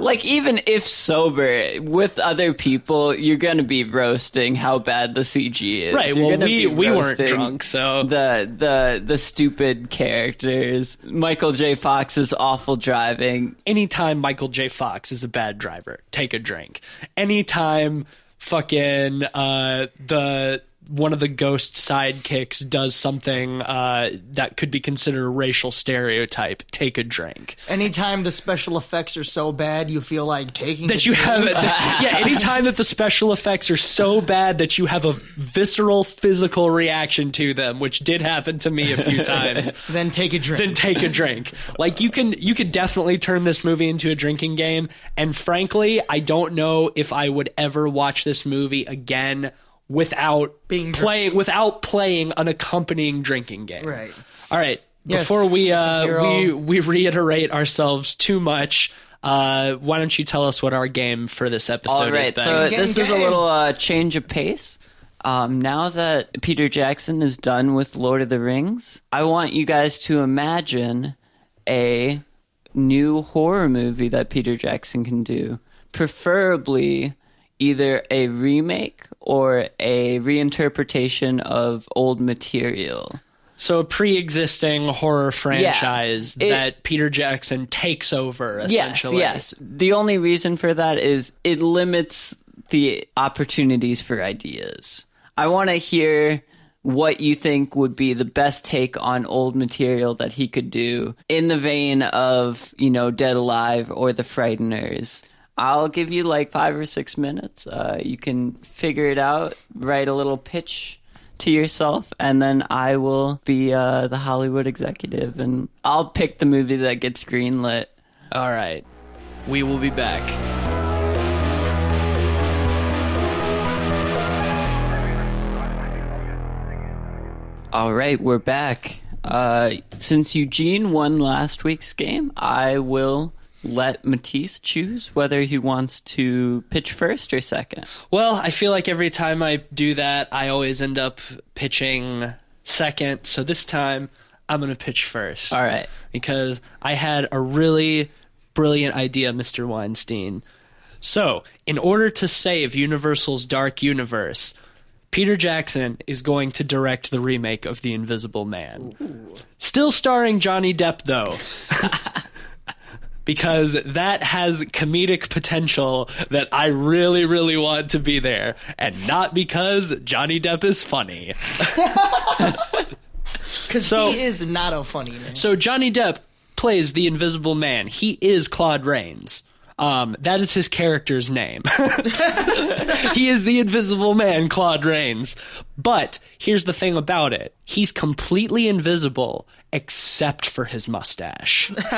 Like even if sober with other people, you're gonna be roasting how bad the CG is. Right. You're well, we we weren't drunk, so The the the stupid characters, Michael J. Fox's awful driving. anytime Michael J. Fox is a bad driver, take a drink. Anytime fucking uh, the one of the ghost sidekicks does something uh, that could be considered a racial stereotype, take a drink. Anytime the special effects are so bad, you feel like taking That you have, drink. that- yeah. Anytime that the special effects are so bad that you have a visceral physical reaction to them, which did happen to me a few times. then take a drink. then take a drink. Like you can you could definitely turn this movie into a drinking game and frankly, I don't know if I would ever watch this movie again without Being drunk. playing without playing an accompanying drinking game. Right. All right. Yes. Before we uh we all- we reiterate ourselves too much, uh why don't you tell us what our game for this episode All is right, Ben? so Gang, this is a little uh, change of pace. Um, now that Peter Jackson is done with Lord of the Rings, I want you guys to imagine a new horror movie that Peter Jackson can do, preferably either a remake or a reinterpretation of old material. So a pre-existing horror franchise It- that Peter Jackson takes over Yes, essentially. yes. The only reason for that is it limits the opportunities for ideas. I want to hear what you think would be the best take on old material that he could do in the vein of, you know, Dead Alive or The Frighteners. I'll give you like five or six minutes. Uh, you can figure it out, write a little pitch to yourself, and then I will be uh, the Hollywood executive, and I'll pick the movie that gets greenlit. All right. We will be back. All right, we're back. Uh, since Eugene won last week's game, I will let Matisse choose whether he wants to pitch first or second. Well, I feel like every time I do that, I always end up pitching second. So this time, I'm going to pitch first. All right. Because I had a really brilliant idea, Mr. Weinstein. So, in order to save Universal's Dark Universe, Peter Jackson is going to direct the remake of The Invisible Man. Still starring Johnny Depp, though. because that has comedic potential that I really, really want to be there. And not because Johnny Depp is funny. Because So- he is not a funny man. So Johnny Depp plays the Invisible Man. He is Claude Rains. Um, that is his character's name. he is the Invisible Man, Claude Rains. But here's the thing about it: he's completely invisible except for his mustache.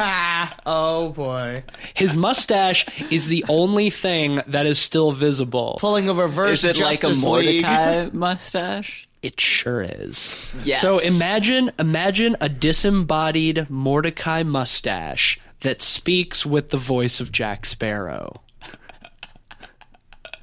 oh boy. His mustache is the only thing that is still visible. Pulling a reverse Is it like a Justice League. Mortdecai mustache? It sure is. Yes. So imagine imagine a disembodied Mortdecai mustache that speaks with the voice of Jack Sparrow.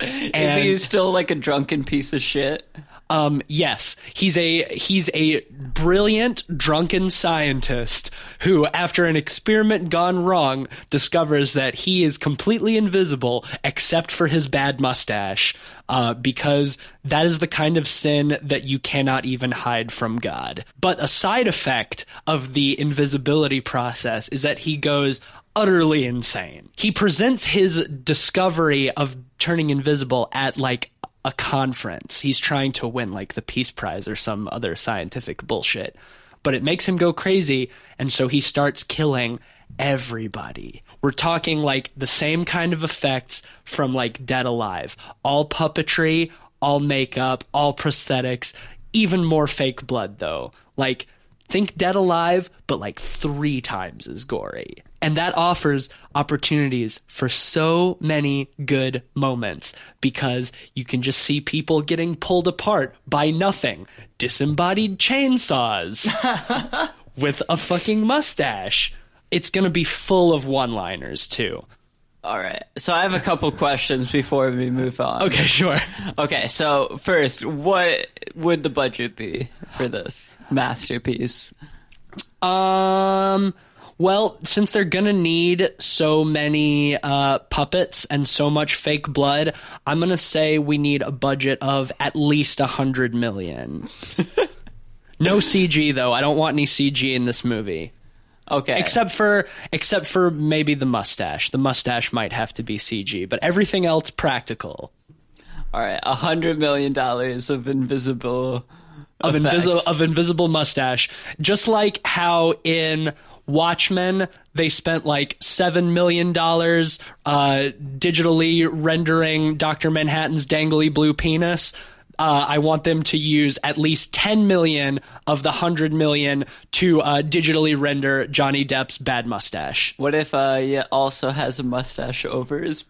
Is he still like a drunken piece of shit? Um yes, he's a he's a brilliant drunken scientist who after an experiment gone wrong discovers that he is completely invisible except for his bad mustache. Uh, because that is the kind of sin that you cannot even hide from God. But a side effect of the invisibility process is that he goes utterly insane. He presents his discovery of turning invisible at like a conference. He's trying to win like the Peace Prize or some other scientific bullshit. But it makes him go crazy, and so he starts killing everybody. We're talking like the same kind of effects from like Dead Alive. All puppetry, all makeup, all prosthetics, even more fake blood though. Like think Dead Alive, but like three times as gory. And that offers opportunities for so many good moments because you can just see people getting pulled apart by nothing. Disembodied chainsaws with a fucking mustache. It's going to be full of one liners too. All right. So I have a couple questions before we move on. Okay, sure. Okay. So first, what would the budget be for this masterpiece? Um. Well, since they're gonna need so many uh, puppets and so much fake blood, I'm gonna say we need a budget of at least a hundred million. no CG though. I don't want any CG in this movie, Okay. except for except for maybe the mustache. The mustache might have to be CG, but everything else practical. all right, a hundred million dollars of invisible of effects. invisible of invisible mustache, just like how in Watchmen they spent like seven million dollars uh, digitally rendering Doctor Manhattan's dangly blue penis. Uh, I want them to use at least 10 million of the 100 million to uh, digitally render Johnny Depp's bad mustache. What if uh, he also has a mustache over his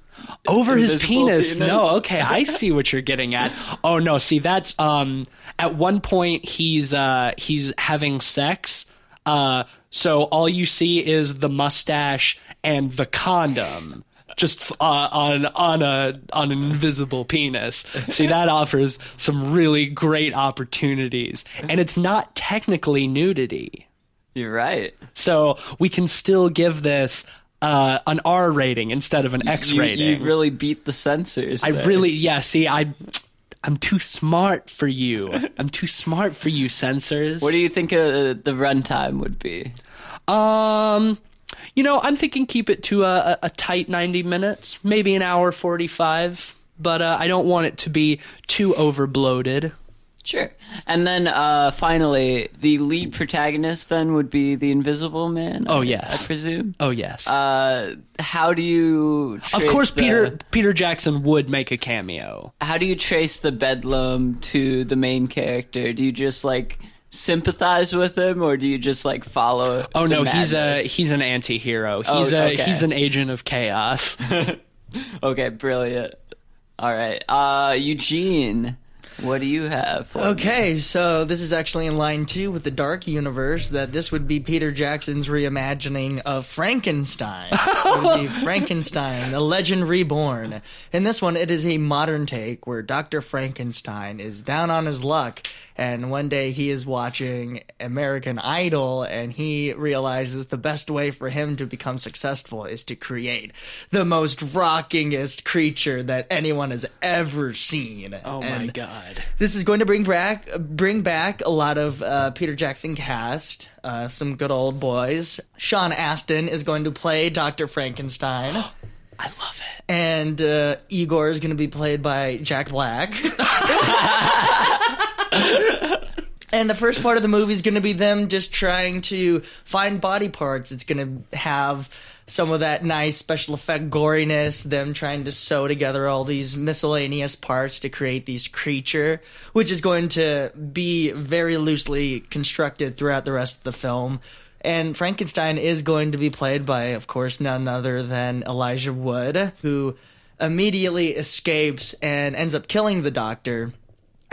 over his penis. penis? No, okay, I see what you're getting at. Oh no, see that's um at one point he's uh he's having sex. Uh so all you see is the mustache and the condom just uh, on on a on an invisible penis. See that offers some really great opportunities. And it's not technically nudity. You're right. So we can still give this uh, an R rating instead of an X You, rating. you really beat the censors. I there. really, yeah. See, I, I'm too smart for you. I'm too smart for you, censors. What do you think uh, the runtime would be? Um, you know, I'm thinking keep it to a, a, a tight 90 minutes, maybe an hour 45. But uh, I don't want it to be too overbloated. Sure. And then uh, finally, the lead protagonist then would be the Invisible Man. Oh, I- yes. I presume. Oh yes, Uh, how do you? of course. the- Peter Peter Jackson would make a cameo. How do you trace the bedlam to the main character? Do you just like sympathize with him, or do you just like follow? Oh no, he's a he's an anti-hero. Oh, He's a okay. he's an agent of chaos. okay, brilliant. All right, uh, Eugene, what do you have? For me? Okay, so this is actually in line two with the Dark Universe. That this would be Peter Jackson's reimagining of Frankenstein. it would be Frankenstein, the Legend Reborn. In this one, it is a modern take where Doctor Frankenstein is down on his luck, and one day he is watching American Idol, and he realizes the best way for him to become successful is to create the most rockingest creature that anyone has ever seen. Oh my god. this is going to bring back bring back a lot of uh, Peter Jackson cast, uh, some good old boys. Sean Astin is going to play Doctor Frankenstein, I love it. and uh, Igor is going to be played by Jack Black. And the first part of the movie is going to be them just trying to find body parts. It's going to have some of that nice special effect goriness, them trying to sew together all these miscellaneous parts to create these creature, which is going to be very loosely constructed throughout the rest of the film. And Frankenstein is going to be played by, of course, none other than Elijah Wood, who immediately escapes and ends up killing the doctor.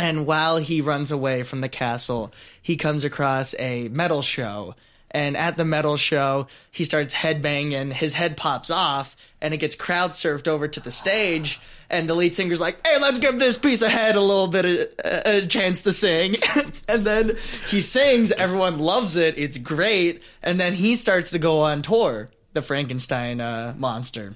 And while he runs away from the castle, he comes across a metal show. And at the metal show, he starts headbanging, his head pops off, and it gets crowd surfed over to the stage. And the lead singer's like, hey, let's give this piece of head a little bit of a, a chance to sing. and then he sings, everyone loves it, it's great. And then he starts to go on tour, the Frankenstein uh, monster.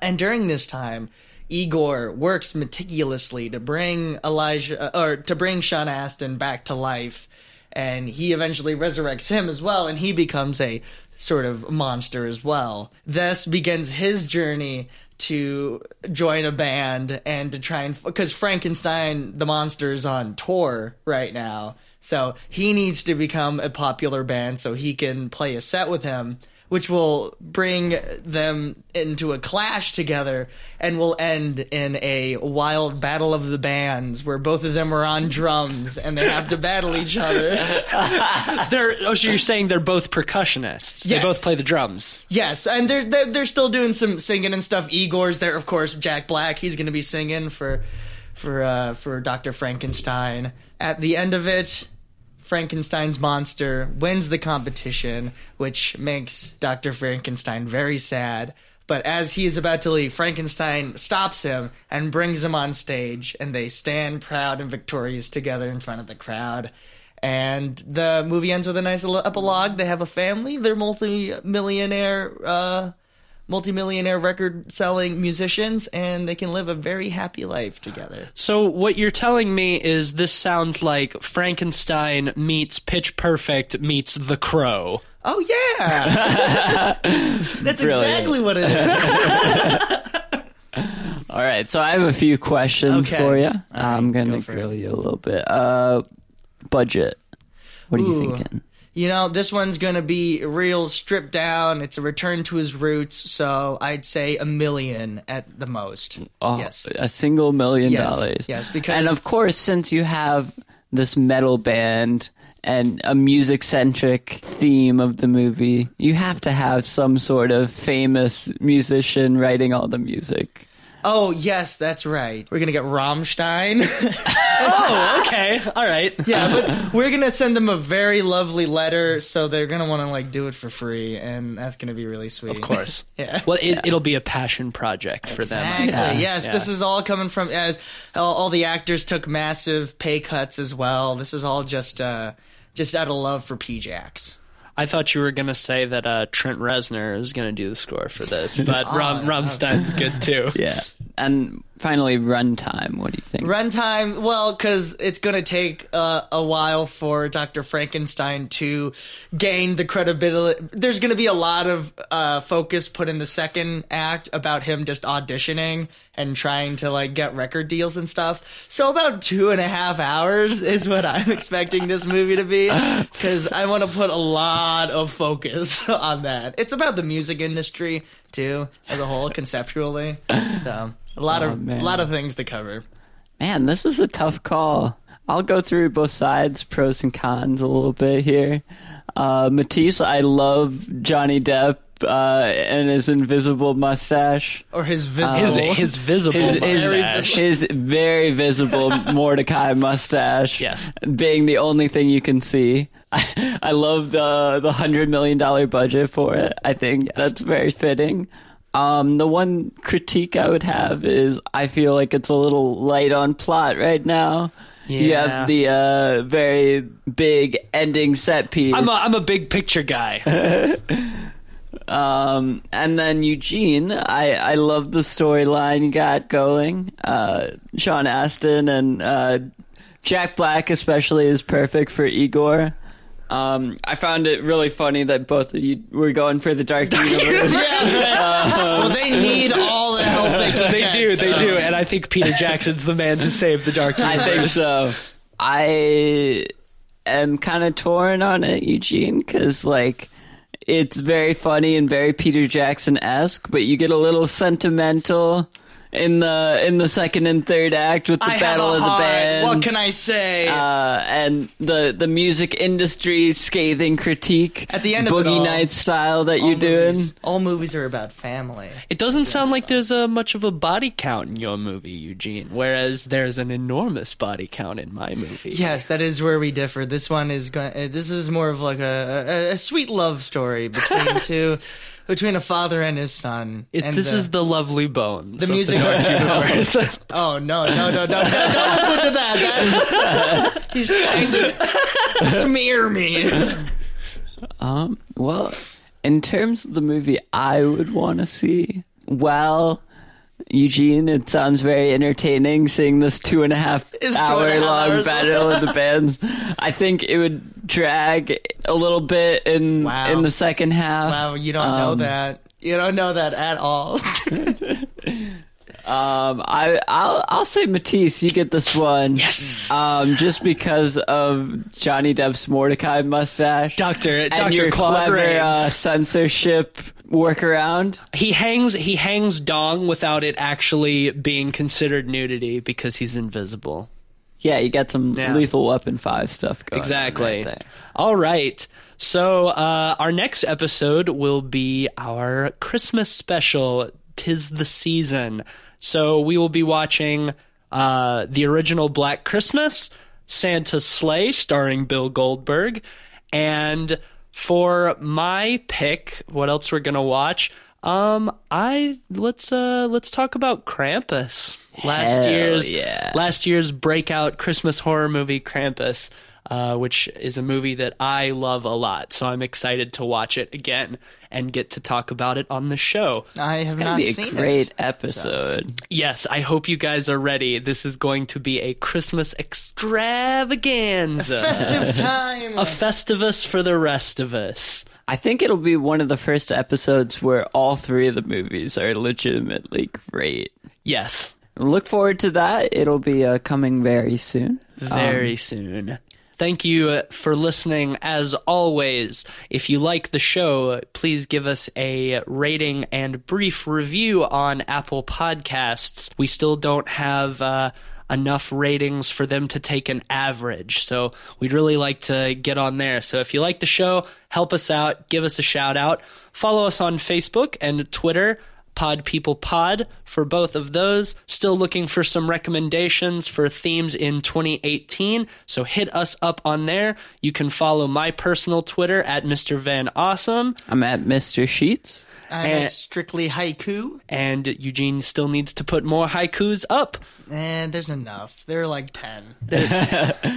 And during this time, Igor works meticulously to bring Elijah uh, or to bring Sean Astin back to life, and he eventually resurrects him as well, and he becomes a sort of monster as well. Thus begins his journey to join a band and to try and because Frankenstein the monster is on tour right now, so he needs to become a popular band so he can play a set with him which will bring them into a clash together and will end in a wild battle of the bands where both of them are on drums and they have to battle each other. They're oh, so you're saying they're both percussionists. Yes. They both play the drums. yes, and they're, they're they're still doing some singing and stuff. Igor's there, of course. Jack Black, he's going to be singing for for uh, for Doctor Frankenstein. At the end of it, Frankenstein's monster wins the competition, which makes Dr. Frankenstein very sad. But as he is about to leave, Frankenstein stops him and brings him on stage, and they stand proud and victorious together in front of the crowd. And the movie ends with a nice little epilogue. They have a family. They're multi-millionaire, uh, multi-millionaire record-selling musicians, and they can live a very happy life together. So what you're telling me is this sounds like Frankenstein meets Pitch Perfect meets The Crow. Oh yeah, that's exactly what it is. All right, so I have a few questions Okay. for you. right, I'm gonna go grill it. you a little bit. Uh, budget. What are you thinking? You know, this one's gonna be real stripped down. It's a return to his roots, so I'd say a million at the most. Oh, yes. a single million Yes, dollars. yes, because- and of course, since you have this metal band and a music centric theme of the movie, you have to have some sort of famous musician writing all the music. Oh yes, that's right. We're gonna get Rammstein. Oh, okay. All right. yeah, but we're gonna send them a very lovely letter, so they're gonna want to like do it for free, and that's gonna be really sweet. Of course. yeah. Well, it, it'll be a passion project for them. Exactly. think. Yes, Yeah. this is all coming from as all, all the actors took massive pay cuts as well. This is all just uh just out of love for P-Jacks. I thought you were going to say that uh, Trent Reznor is going to do the score for this, but Ram, Rammstein's good too. Yeah. And finally, runtime. What do you think? Runtime, well, because it's going to take uh, a while for Dr. Frankenstein to gain the credibility. There's going to be a lot of uh, focus put in the second act about him just auditioning and trying to like get record deals and stuff. So about two and a half hours is what I'm expecting this movie to be, because I want to put a lot of focus on that. It's about the music industry too, as a whole, conceptually. So a lot Oh, of man. a lot of things to cover. Man, this is a tough call. I'll go through both sides, pros and cons, a little bit here. Uh, Matisse, I love Johnny Depp uh, and his invisible mustache. or his His, visible. his visible His, his, mustache. his very visible Mortdecai mustache. Yes. Being the only thing you can see. I, I love the the hundred million dollar budget for it. I think that's very fitting. Um, the one critique I would have is I feel like it's a little light on plot right now. You have the uh, very big ending set piece. I'm a, I'm a big picture guy. Um, and then Eugene, I, I love the storyline you got going. Uh, Sean Astin and uh, Jack Black, especially, is perfect for Igor. Um, I found it really funny that both of you were going for the Dark Universe. well, they need all the help they can They do, they so- do, and I think Peter Jackson's the man to save the Dark I think so. I am kind of torn on it, Eugene, because like it's very funny and very Peter Jackson esque, but you get a little sentimental in the in the second and third act with the I battle of a the heart. bands. What can I say? uh, and the the music industry scathing critique At the end of it boogie all, night style that you're doing. movies, all movies are about family. It doesn't sound like there's a much of a body count in your movie, Eugene, whereas there's an enormous body count in my movie. Yes, that is where we differ. This one is going. Uh, this is more of like a, a, a sweet love story between two, between a father and his son. It, and this the- is the lovely bones. the music- Dark universe. Oh no no no no! no don't listen to that. That- he's trying to smear me. Um, well, in terms of the movie I would want to see, well, Eugene, it sounds very entertaining seeing this two and a half It's and a hour half long battle of the bands. I think it would drag a little bit in Wow. in the second half. Wow, you don't know Um, that. You don't know that at all. Um, I I'll I'll say Matisse, you get this one. Yes. Um, just because of Johnny Depp's Mortdecai mustache, Doctor Doctor clever uh, censorship workaround. he hangs he hangs dong without it actually being considered nudity because he's invisible. Yeah, you got some Yeah. Lethal Weapon five stuff going. on Exactly. right. All right. So uh, our next episode will be our Christmas special. Tis the season. So we will be watching uh, the original Black Christmas, Santa's Slay, starring Bill Goldberg, and for my pick, what else we're gonna watch? Um, I let's uh let's talk about Krampus. Last Hell year's yeah. last year's breakout Christmas horror movie Krampus, uh, which is a movie that I love a lot. So I'm excited to watch it again and get to talk about it on the show. I have It's gonna not be a seen great it. episode. Yes, I hope you guys are ready. This is going to be a Christmas extravaganza. Festive time. a festivus for the rest of us. I think it'll be one of the first episodes where all three of the movies are legitimately great. Yes, Look forward to that. It'll be uh, coming very soon. very soon. Thank you uh, for listening. As always, if you like the show, please give us a rating and brief review on Apple Podcasts. We still don't have uh, enough ratings for them to take an average, so we'd really like to get on there. So if you like the show, help us out, give us a shout out. Follow us on Facebook and Twitter. Pod People Pod for both of those. Still looking for some recommendations for themes in 2018, so hit us up on there. You can follow my personal Twitter at Mr. Van Awesome, I'm at Mr. Sheets. I'm Eh. at strictly haiku, and Eugene still needs to put more haikus up. and there's enough. There are like ten.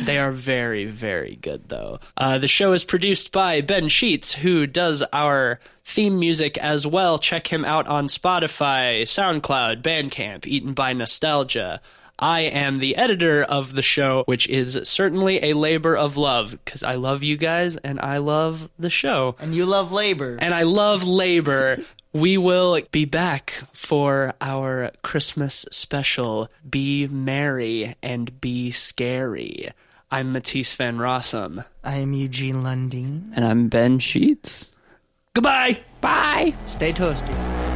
They are very, very good, though. Uh, the show is produced by Ben Sheets, who does our theme music as well. Check him out on Spotify, SoundCloud, Bandcamp, Eaten by Nostalgia. I am the editor of the show, which is certainly a labor of love because I love you guys and I love the show And you love labor. and I love labor. We will be back for our Christmas special. Be merry and be scary. I'm Matisse Van Rossum. I am Eugene Lundeen. And I'm Ben Sheets. Goodbye. Bye. Stay toasty.